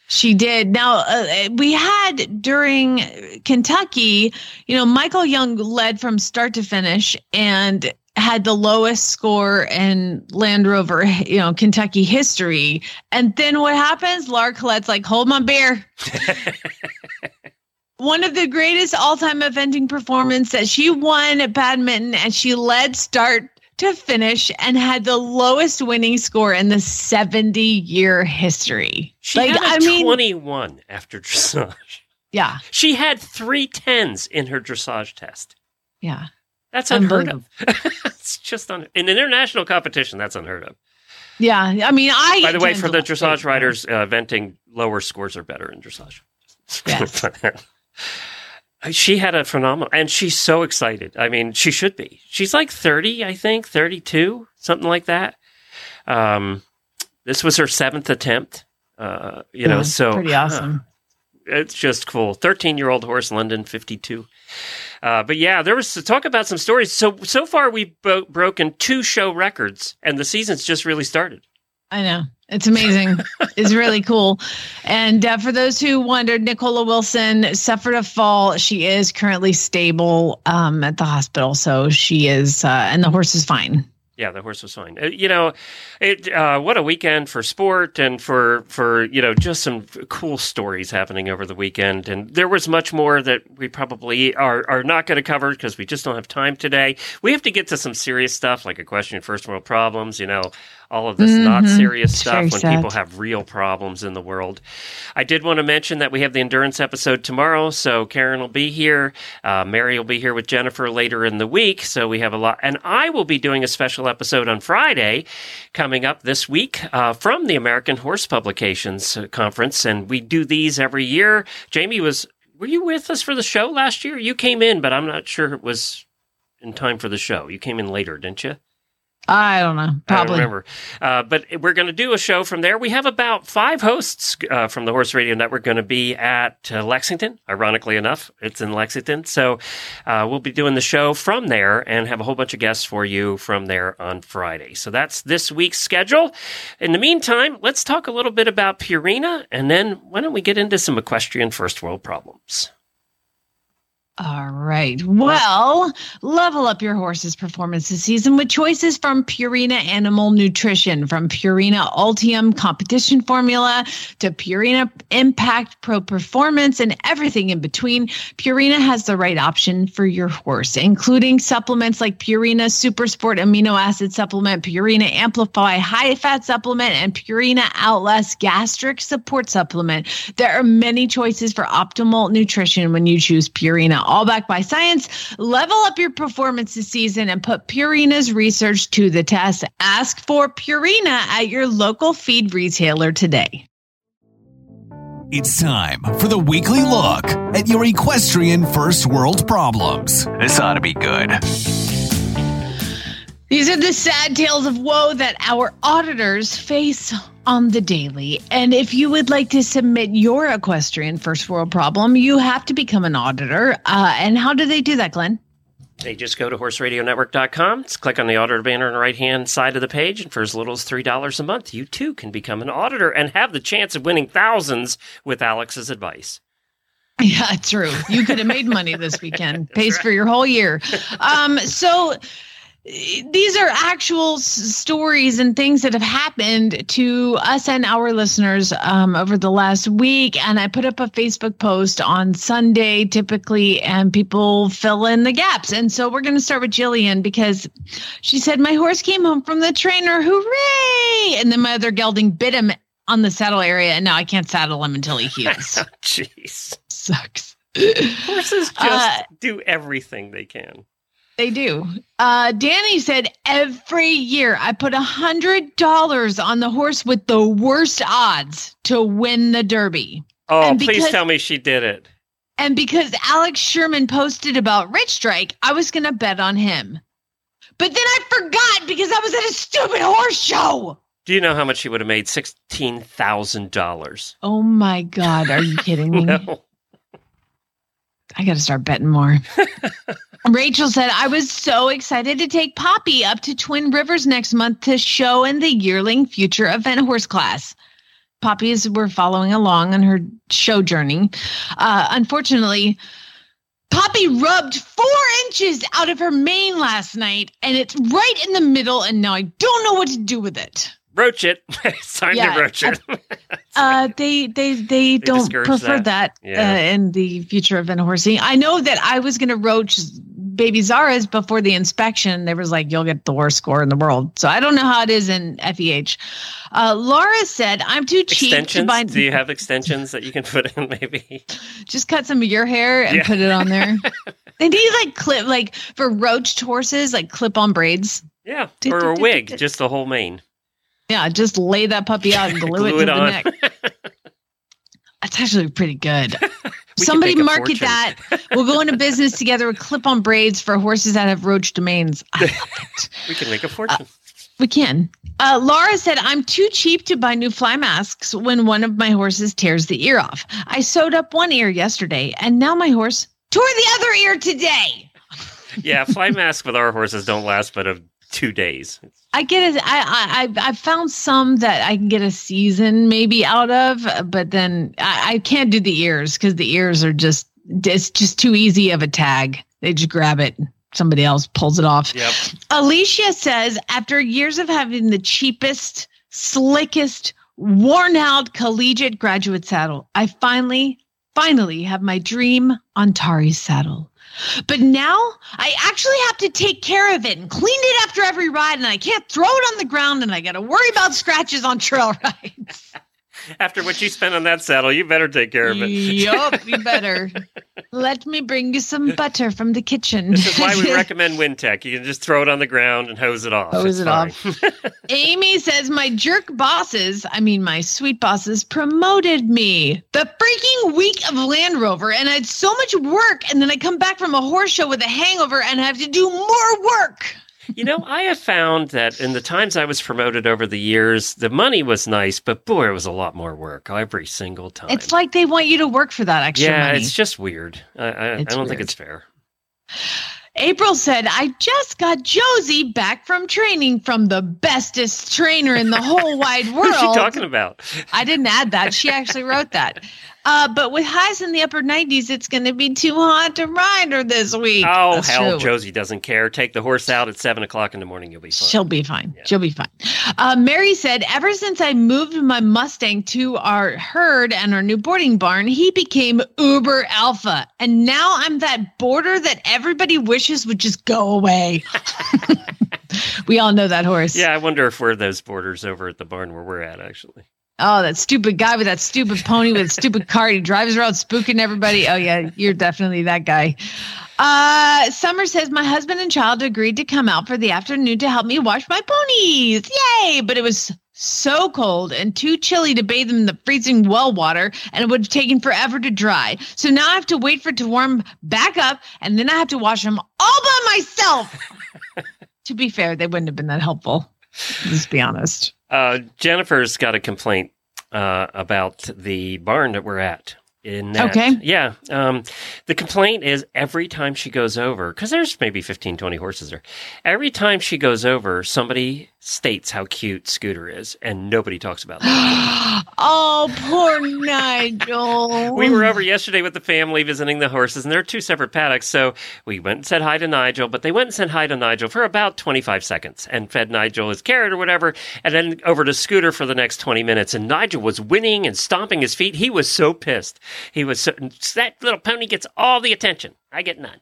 She did. Now, uh, we had during Kentucky, you know, Michael Jung led from start to finish and had the lowest score in Land Rover, you know, Kentucky history. And then what happens? Laura Collett's like, hold my beer. (laughs) One of the greatest all-time eventing performance that she won at badminton and she led start to finish and had the lowest winning score in the 70 year history. She like, had a 21 after dressage. yeah, She had three tens in her dressage test. yeah. That's unheard of. (laughs) It's just un- in an international competition. That's unheard of. Yeah, I mean, I. By the way, for the dressage it. riders, uh, venting lower scores are better in dressage. Yes. (laughs) she had a phenomenal, and she's so excited. I mean, she should be. She's like thirty, I think, thirty-two, something like that. Um, this was her seventh attempt. Uh, you know, Yeah, so pretty (laughs) awesome. It's just cool. 13 year old horse, London 52. Uh, but yeah, there was talk about some stories. So, so far we've bo- broken two show records and the season's just really started. I know. It's amazing. (laughs) it's really cool. And uh, for those who wondered, Nicola Wilson suffered a fall. She is currently stable um, at the hospital. So she is, uh, and the horse is fine. Yeah, the horse was fine. Uh, you know, it uh, what a weekend for sport and for for you know just some cool stories happening over the weekend. And there was much more that we probably are are not going to cover because we just don't have time today. We have to get to some serious stuff like a question of first world problems. You know, all of this not Mhm. serious stuff when sad. people have real problems in the world. I did want to mention that we have the endurance episode tomorrow, so Karen will be here. Uh, Mary will be here with Jennifer later in the week, so we have a lot. And I will be doing a special episode on Friday coming up this week uh, from the American Horse Publications Conference, and we do these every year. Jamie was were you with us for the show last year? You came in, but I'm not sure it was in time for the show. You came in later, didn't you? I don't know. Probably. I don't remember. Uh, but we're going to do a show from there. We have about five hosts uh, from the Horse Radio Network going to be at uh, Lexington. Ironically enough, it's in Lexington. So uh, we'll be doing the show from there and have a whole bunch of guests for you from there on Friday. So that's this week's schedule. In the meantime, let's talk a little bit about Purina, and then why don't we get into some equestrian first world problems? All right. Well, level up your horse's performance this season with choices from Purina Animal Nutrition, from Purina Ultium Competition Formula to Purina Impact Pro Performance and everything in between. Purina has the right option for your horse, including supplements like Purina Super Sport Amino Acid Supplement, Purina Amplify High Fat Supplement, and Purina Outlast Gastric Support Supplement. There are many choices for optimal nutrition when you choose Purina all backed by science. Level up your performance this season and put Purina's research to the test. Ask for Purina at your local feed retailer today. It's time for the weekly look at your equestrian first world problems. This ought to be good. These are the sad tales of woe that our auditors face on the daily. And if you would like to submit your equestrian first world problem, you have to become an auditor. Uh, and how do they do that, Glenn? They just go to horseradionetwork.com, just click on the auditor banner on the right hand side of the page, and for as little as $3 a month, you too can become an auditor and have the chance of winning thousands with Alex's advice. (laughs) Yeah, true. You could have made money this weekend. (laughs) Pays right. for your whole year. Um, so these are actual s- stories and things that have happened to us and our listeners um, over the last week. And I put up a Facebook post on Sunday, typically, and people fill in the gaps. And so we're going to start with Jillian because she said, My horse came home from the trainer. Hooray! And then my other gelding bit him on the saddle area. And now I can't saddle him until he heals. (laughs) Jeez. Sucks. Horses just uh, do everything they can. They do. Uh, Danny said every year I put a hundred dollars on the horse with the worst odds to win the Derby. Oh, because, please tell me she did it. And because Alex Sherman posted about Rich Strike, I was going to bet on him. But then I forgot because I was at a stupid horse show. Do you know how much she would have made? Sixteen thousand dollars. Oh my god! Are you kidding (laughs) me? no. I got to start betting more. (laughs) Rachel said, I was so excited to take Poppy up to Twin Rivers next month to show in the yearling future event horse class. Poppies were following along on her show journey. Uh, unfortunately, Poppy rubbed four inches out of her mane last night, and it's right in the middle, and now I don't know what to do with it roach it. (laughs) it's time yeah, to roach it. (laughs) uh, they they they, they don't prefer that, that yeah. uh, in the future of horsing. I know that I was going to roach baby Zara's before the inspection. They was like, "You'll get the worst score in the world." So I don't know how it is in FEH. Uh, Laura said, "I'm too cheap extensions? to buy." (laughs) Do you have extensions that you can put in? Maybe just cut some of your hair and yeah. put it on there. (laughs) they need like clip, like for roached horses, like clip on braids. Yeah, or a wig, just the whole mane. Yeah, just lay that puppy out and glue, glue it to it the neck. (laughs) That's actually pretty good. Somebody market that. (laughs) We'll go into business together with clip on braids for horses that have roach domains. (laughs) we can make a fortune. Uh, we can. Uh, Laura said, I'm too cheap to buy new fly masks when one of my horses tears the ear off. I sewed up one ear yesterday, and now my horse tore the other ear today. (laughs) yeah, fly masks with our horses don't last but a two days. I get it. I I I found some that I can get a season maybe out of, but then I, I can't do the ears because the ears are just it's just too easy of a tag. They just grab it. Somebody else pulls it off. Yep. Alicia says after years of having the cheapest, slickest, worn out collegiate graduate saddle, I finally, finally have my dream Antares saddle. But now I actually have to take care of it and clean it after every ride, and I can't throw it on the ground, and I got to worry about scratches on trail (laughs) rides. After what you spent on that saddle, you better take care of it. Yup, you (laughs) better. Let me bring you some butter from the kitchen. This is why we (laughs) recommend Wintec. You can just throw it on the ground and hose it off. Hose It's it off. (laughs) Amy says my jerk bosses, I mean my sweet bosses, promoted me the freaking week of Land Rover, and I had so much work, and then I come back from a horse show with a hangover and I have to do more work. You know, I have found that in the times I was promoted over the years, the money was nice, but boy, it was a lot more work every single time. It's like they want you to work for that extra yeah, money. it's just weird. I, I, I don't think it's fair. April said, I just got Josie back from training from the bestest trainer in the whole wide world. (laughs) Who's she talking about? I didn't add that. She actually wrote that. (laughs) Uh, but with highs in the upper 90s, it's going to be too hot to ride her this week. Oh, That's hell, true. Josie doesn't care. Take the horse out at 7 o'clock in the morning. You'll be fine. She'll be fine. She'll be fine. Uh, Mary said, ever since I moved my Mustang to our herd and our new boarding barn, he became uber alpha. And now I'm that border that everybody wishes would just go away. (laughs) (laughs) we all know that horse. yeah, I wonder if we're those borders over at the barn where we're at, actually. Oh, that stupid guy with that stupid pony with stupid cart. He drives around spooking everybody. Oh, yeah, you're definitely that guy. Uh, Summer says my husband and child agreed to come out for the afternoon to help me wash my ponies. Yay! But it was so cold and too chilly to bathe them in the freezing well water, and it would have taken forever to dry. So now I have to wait for it to warm back up, and then I have to wash them all by myself. (laughs) to be fair, they wouldn't have been that helpful. Let's be honest. Uh, Jennifer's got a complaint uh, about the barn that we're at. In that, Okay. Yeah. Um, the complaint is every time she goes over, because there's maybe 15, 20 horses there. Every time she goes over, somebody states how cute Scooter is, and nobody talks about that. (gasps) Oh, poor Nigel. we were over yesterday with the family visiting the horses, and there are two separate paddocks. So we went and said hi to Nigel, but they went and said hi to Nigel for about 25 seconds and fed Nigel his carrot or whatever, and then over to Scooter for the next 20 minutes. And Nigel was winning and stomping his feet. He was so pissed. He was so, that little pony gets all the attention. I get none.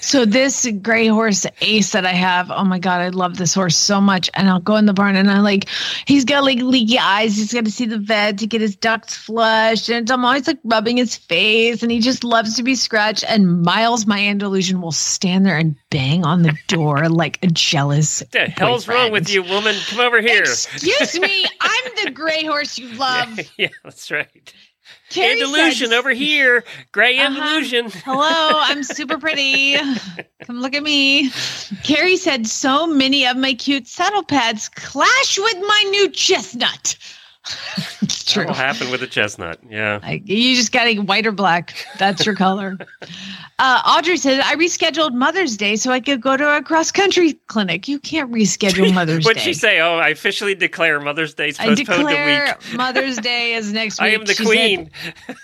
So this gray horse Ace that I have, oh my god, I love this horse so much. And I'll go in the barn and I like, he's got like leaky eyes. He's got to see the vet to get his ducts flushed, and I'm always like rubbing his face, and he just loves to be scratched. And Miles, my Andalusian, will stand there and bang on the door (laughs) like a jealous. What the hell's wrong with you, woman? Come over here. Excuse me, I'm the gray horse you (laughs) love. yeah, that's right. Andalusian said- over here. Gray Uh-huh. Andalusian. (laughs) Hello, I'm super pretty. Come look at me. Carrie said so many of my cute saddle pads clash with my new chestnut. It's (laughs) true. That'll happen with a chestnut. Yeah. Like, you just got to white or black. That's your color. (laughs) Uh, Audrey said, I rescheduled Mother's Day so I could go to a cross country clinic. You can't reschedule (laughs) Mother's Day. What'd she say? Oh, I officially declare Mother's Day's I declare week. Mother's Day is next week. I am the She said- queen.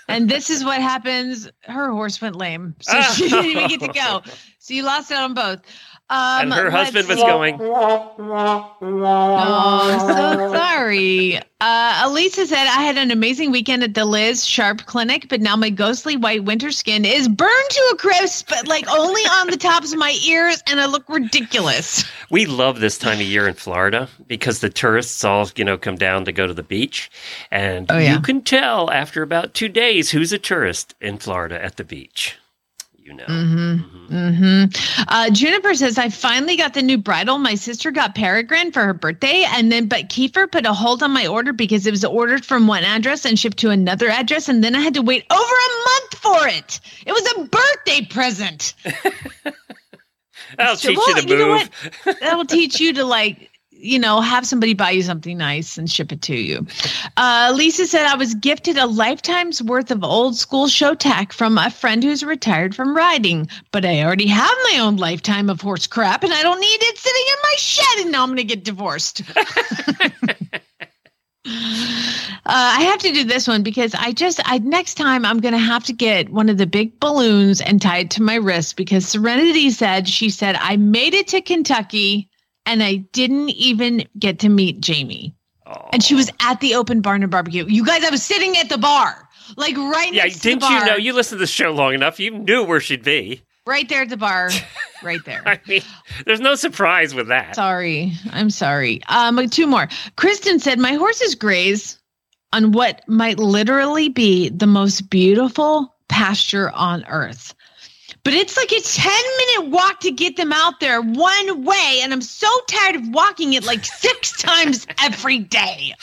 and this is what happens. Her horse went lame, so she didn't even get to go. So you lost out on both. Um, and her husband was going. Oh, so (laughs) sorry. Uh, Elisa said I had an amazing weekend at the Liz Sharp Clinic, but now my ghostly white winter skin is burned to a crisp, but like only on the tops of my ears, and I look ridiculous. We love this time of year in Florida because the tourists all, you know, come down to go to the beach. And Oh, yeah. you can tell after about two days who's a tourist in Florida at the beach. You know. Mm-hmm. Mm-hmm. Uh, Juniper says I finally got the new bridle. My sister got Peregrine for her birthday, and then but Kieffer put a hold on my order because it was ordered from one address and shipped to another address, and then I had to wait over a month for it. It was a birthday present. (laughs) So, teach well, you to you know move. That'll teach you to like, you know, have somebody buy you something nice and ship it to you. Uh, Lisa said I was gifted a lifetime's worth of old school show tack from a friend who's retired from riding, but I already have my own lifetime of horse crap and I don't need it sitting in my shed and now I'm going to get divorced. (laughs) Uh, I have to do this one because I just I next time I'm gonna have to get one of the big balloons and tie it to my wrist because Serenity said she said I made it to Kentucky and I didn't even get to meet Jamie. Oh. And she was at the open barn and barbecue. You guys, I was sitting at the bar, like right Yeah, next to the didn't you know? You listened to the show long enough. You knew where she'd be. right there at the bar, (laughs) right there. I mean, there's no surprise with that. Sorry. I'm sorry. Um, two more. Kristen said, My horses graze. on what might literally be the most beautiful pasture on earth. But it's like a 10 minute walk to get them out there one way. And I'm so tired of walking it like (laughs) six times every day.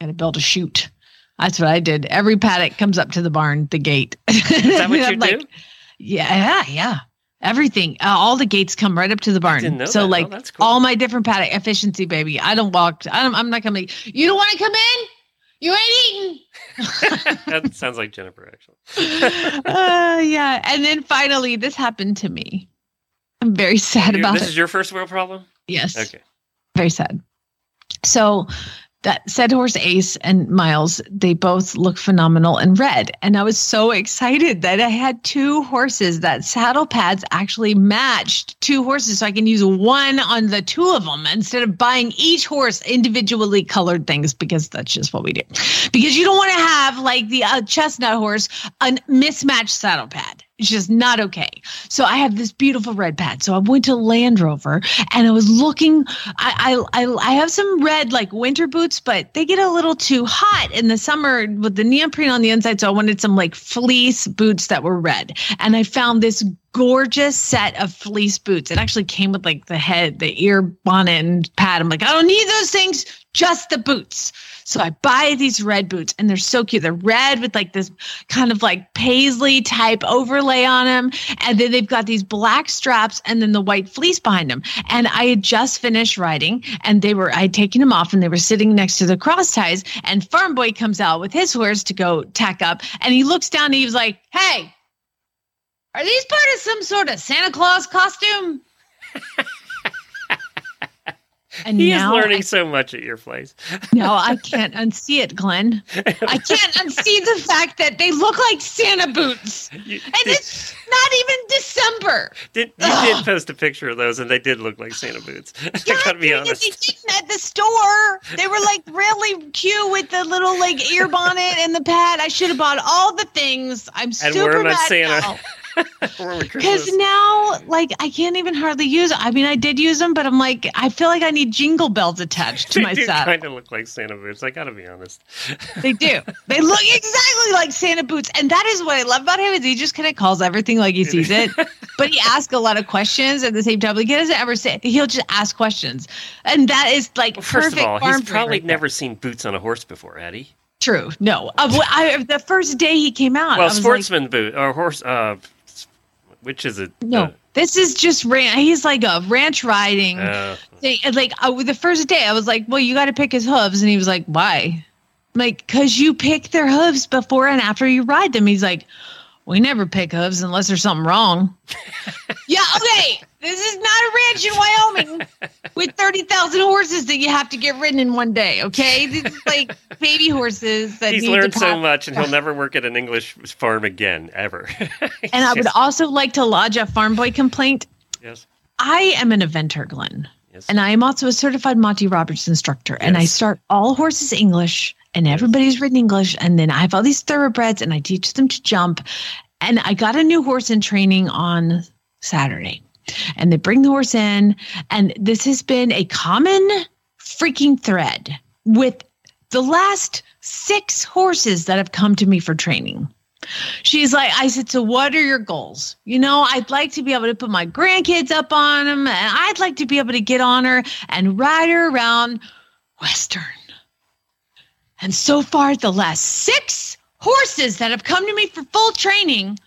Gotta build a chute. That's what I did. Every paddock comes up to the barn, the gate. Is that what (laughs) you like, do? Yeah, yeah. Everything, uh, all the gates come right up to the barn. so, that. Oh, like, that's cool. all my different paddock efficiency, baby. I don't walk. I don't, I'm not coming. You don't want to come in? You ain't eating. (laughs) that sounds like Jennifer, actually. (laughs) uh, yeah. And then finally, this happened to me. I'm very sad You- about this Is your first world problem? yes. Okay. Very sad. So that said horse Ace and Miles, they both look phenomenal in red. And I was so excited that I had two horses that saddle pads actually matched two horses. So I can use one on the two of them instead of buying each horse individually colored things because that's just what we do. Because you don't want to have like the uh, chestnut horse, a mismatched saddle pad. It's just not okay. So I have this beautiful red pad. So I went to Land Rover and I was looking. I, I I have some red like winter boots, but they get a little too hot in the summer with the neoprene on the inside. So I wanted some like fleece boots that were red, and I found this gorgeous set of fleece boots. It actually came with like the head, the ear bonnet, and pad. I'm like, I don't need those things, just the boots. So I buy these red boots and they're so cute. They're red with like this kind of like paisley type overlay on them. And then they've got these black straps and then the white fleece behind them. And I had just finished riding and they were, I had taken them off and they were sitting next to the cross ties. And Farm Boy comes out with his horse to go tack up. And he looks down and he was like, Hey, are these part of some sort of Santa Claus costume? (laughs) And He is learning I so much at your place. (laughs) no, I (laughs) can't unsee it, Glenn. I can't unsee the fact that they look like Santa boots. You, And it's not even December. did, you did post a picture of those, and they did look like Santa boots. I gotta be honest. They didn't at the store. They were like really cute with the little like ear bonnet and the pad. I should have bought all the things. I'm And super wear 'em at mad Santa. now. (laughs) Because now, like, I can't even hardly use. I mean, I did use them, but I'm like, I feel like I need jingle bells attached to my saddle. kind of look like Santa boots. I gotta be honest. (laughs) They do. They look exactly like Santa boots, and that is what I love about him. Is he just kind of calls everything like he sees it, (laughs) but he asks a lot of questions at the same time. Like he doesn't ever say he'll just ask questions, and that is like Well, first perfect. of all, he's probably right there. never seen boots on a horse before, had he? true. No, uh, I, the first day he came out, I Well, was like, sportsman boot or horse. Uh, which is it? no, this is just ran. He's like a ranch riding. Uh, uh, thing. And, Like uh, the first day, I was like, "Well, you got to pick his hooves," and he was like, "Why?" I'm like, "Cause you pick their hooves before and after you ride them." He's like, "We never pick hooves unless there's something wrong." (laughs) yeah, okay. This is not a ranch in Wyoming with thirty thousand horses that you have to get ridden in one day. Okay, this is like (laughs) baby horses that he's learned so much, and he'll never work at an English farm again, ever. (laughs) And I would also like to lodge a farm boy complaint. yes, I am an eventer, Glenn. yes. And I am also a certified Monty Roberts instructor. And I start all horses English and everybody's written English. And then I have all these thoroughbreds and I teach them to jump. And I got a new horse in training on Saturday. And they bring the horse in. And this has been a common freaking thread with the last six horses that have come to me for training. She's like, I said, so what are your goals? You know, I'd like to be able to put my grandkids up on them, and I'd like to be able to get on her and ride her around Western. And so far, the last six horses that have come to me for full training,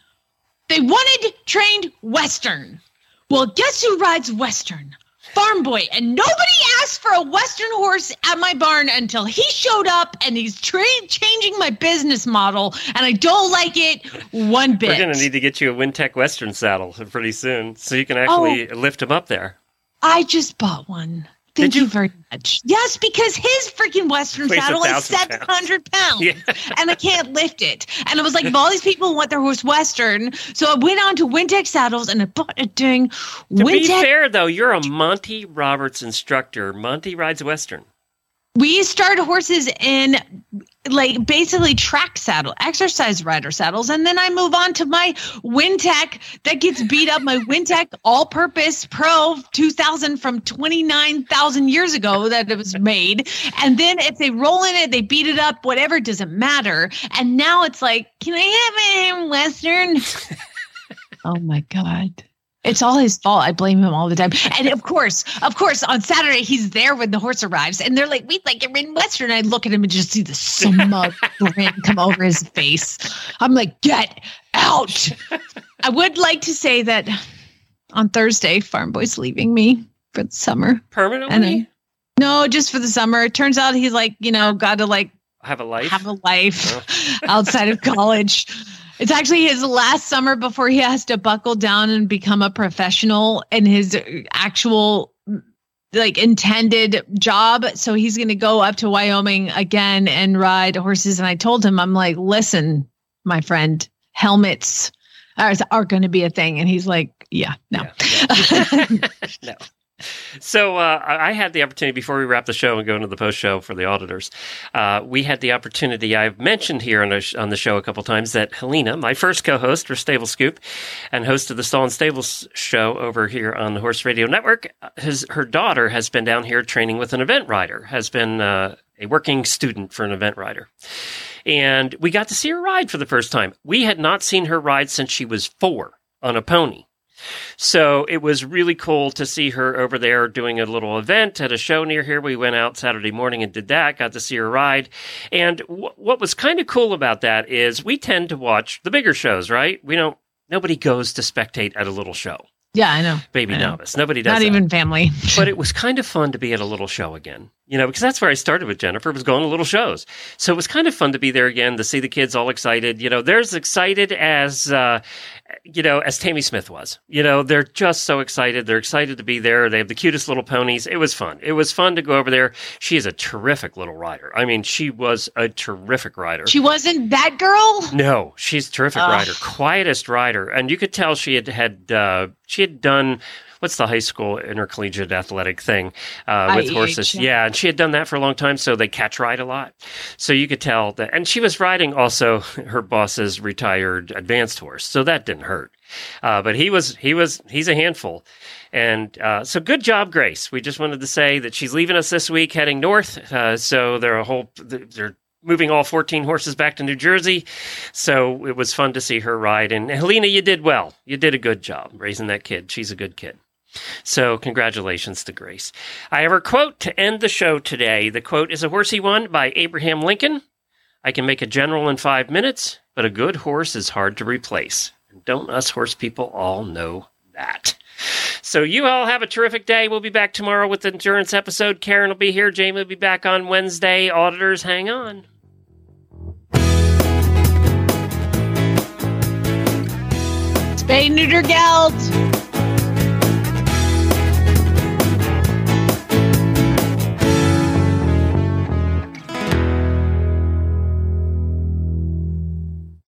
they wanted trained Western. Well, guess who rides Western? Farm boy, and nobody asked for a Western horse at my barn until he showed up, and he's tra- changing my business model, and I don't like it one bit. We're going to need to get you a Wintec Western saddle pretty soon, so you can actually oh. lift him up there. I just bought one. Thank Did you? you? very much. Yes, because his freaking Western Weighs saddle is 700 pounds. pounds, Yeah. and I can't lift it. And I was like, all these people want their horse Western, so I went on to Wintec saddles and I bought a dang To be fair, though, you're a Monty Roberts instructor. Monty rides Western. we start horses in like basically track saddle, exercise rider saddles. And then I move on to my Wintec that gets beat up, my Wintec all purpose Pro 2000 from 29,000 years ago that it was made. And then if they roll in it, they beat it up, whatever, doesn't matter. And now it's like, can I have a Western? (laughs) oh my God. It's all his fault. I blame him all the time. And of course, of course, on Saturday he's there when the horse arrives, and they're like, "We'd like it in Western." I look at him and just see the smug (laughs) grin come over his face. I'm like, "Get out!" (laughs) I would like to say that on Thursday, Farm Boy's leaving me for the summer. Permanently? I, no, just for the summer. It turns out he's like, you know, got to like have a life. have a life oh. (laughs) outside of college. It's actually his last summer before he has to buckle down and become a professional in his actual like intended job. So he's going to go up to Wyoming again and ride horses. And I told him, I'm like, listen, my friend, helmets are, are going to be a thing. And he's like, yeah, no. Yeah, (laughs) (laughs) no. So uh, I had the opportunity before we wrap the show and go into the post show for the auditors. Uh, we had the opportunity. I've mentioned here on, a, on the show a couple times that Helena, my first co-host for Stable Scoop, and host of the Stall and Stables show over here on the Horse Radio Network, his her daughter has been down here training with an event rider. Has been uh, a working student for an event rider. And we got to see her ride for the first time. We had not seen her ride since she was four on a pony. So it was really cool to see her over there doing a little event at a show near here. We went out Saturday morning and did that, got to see her ride. And w- what was kind of cool about that is we tend to watch the bigger shows, right? We don't, nobody goes to spectate at a little show. Yeah, I know. Baby I know. novice. Nobody does Not that. even family. but it (laughs) was kind of fun to be at a little show again you know because that's where i started with jennifer was going to little shows. So it was kind of fun to be there again to see the kids all excited. You know they're as excited as uh, you know as tamie smith was. You know they're just so excited. They're excited to be there. They have the cutest little ponies. It was fun. It was fun to go over there. She is a terrific little rider. I mean she was a terrific rider. She wasn't that girl. no, she's a terrific Ugh. rider, quietest rider, and you could tell she had had uh, she had done what's the high school intercollegiate athletic thing uh, with IEH, horses? yeah. Yeah, and she had done that for a long time, so they catch ride a lot. So you could tell that, and she was riding also (laughs) her boss's retired advanced horse, so that didn't hurt. Uh, but he was he was he's a handful, and uh, so good job, Grace. We just wanted to say that she's leaving us this week, heading north. Uh, so they're a whole they're moving all 14 horses back to New Jersey. So it was fun to see her ride. And Helena, you did well. You did a good job raising that kid. She's a good kid. So congratulations to Grace. I have her quote to end the show today. The quote is a horsey one by Abraham Lincoln. I can make a general in five minutes, but a good horse is hard to replace. And don't us horse people all know that? So you all have a terrific day. We'll be back tomorrow with the endurance episode. Karen will be here. Jamie will be back on Wednesday. Auditors, hang on. Spay neuter geld.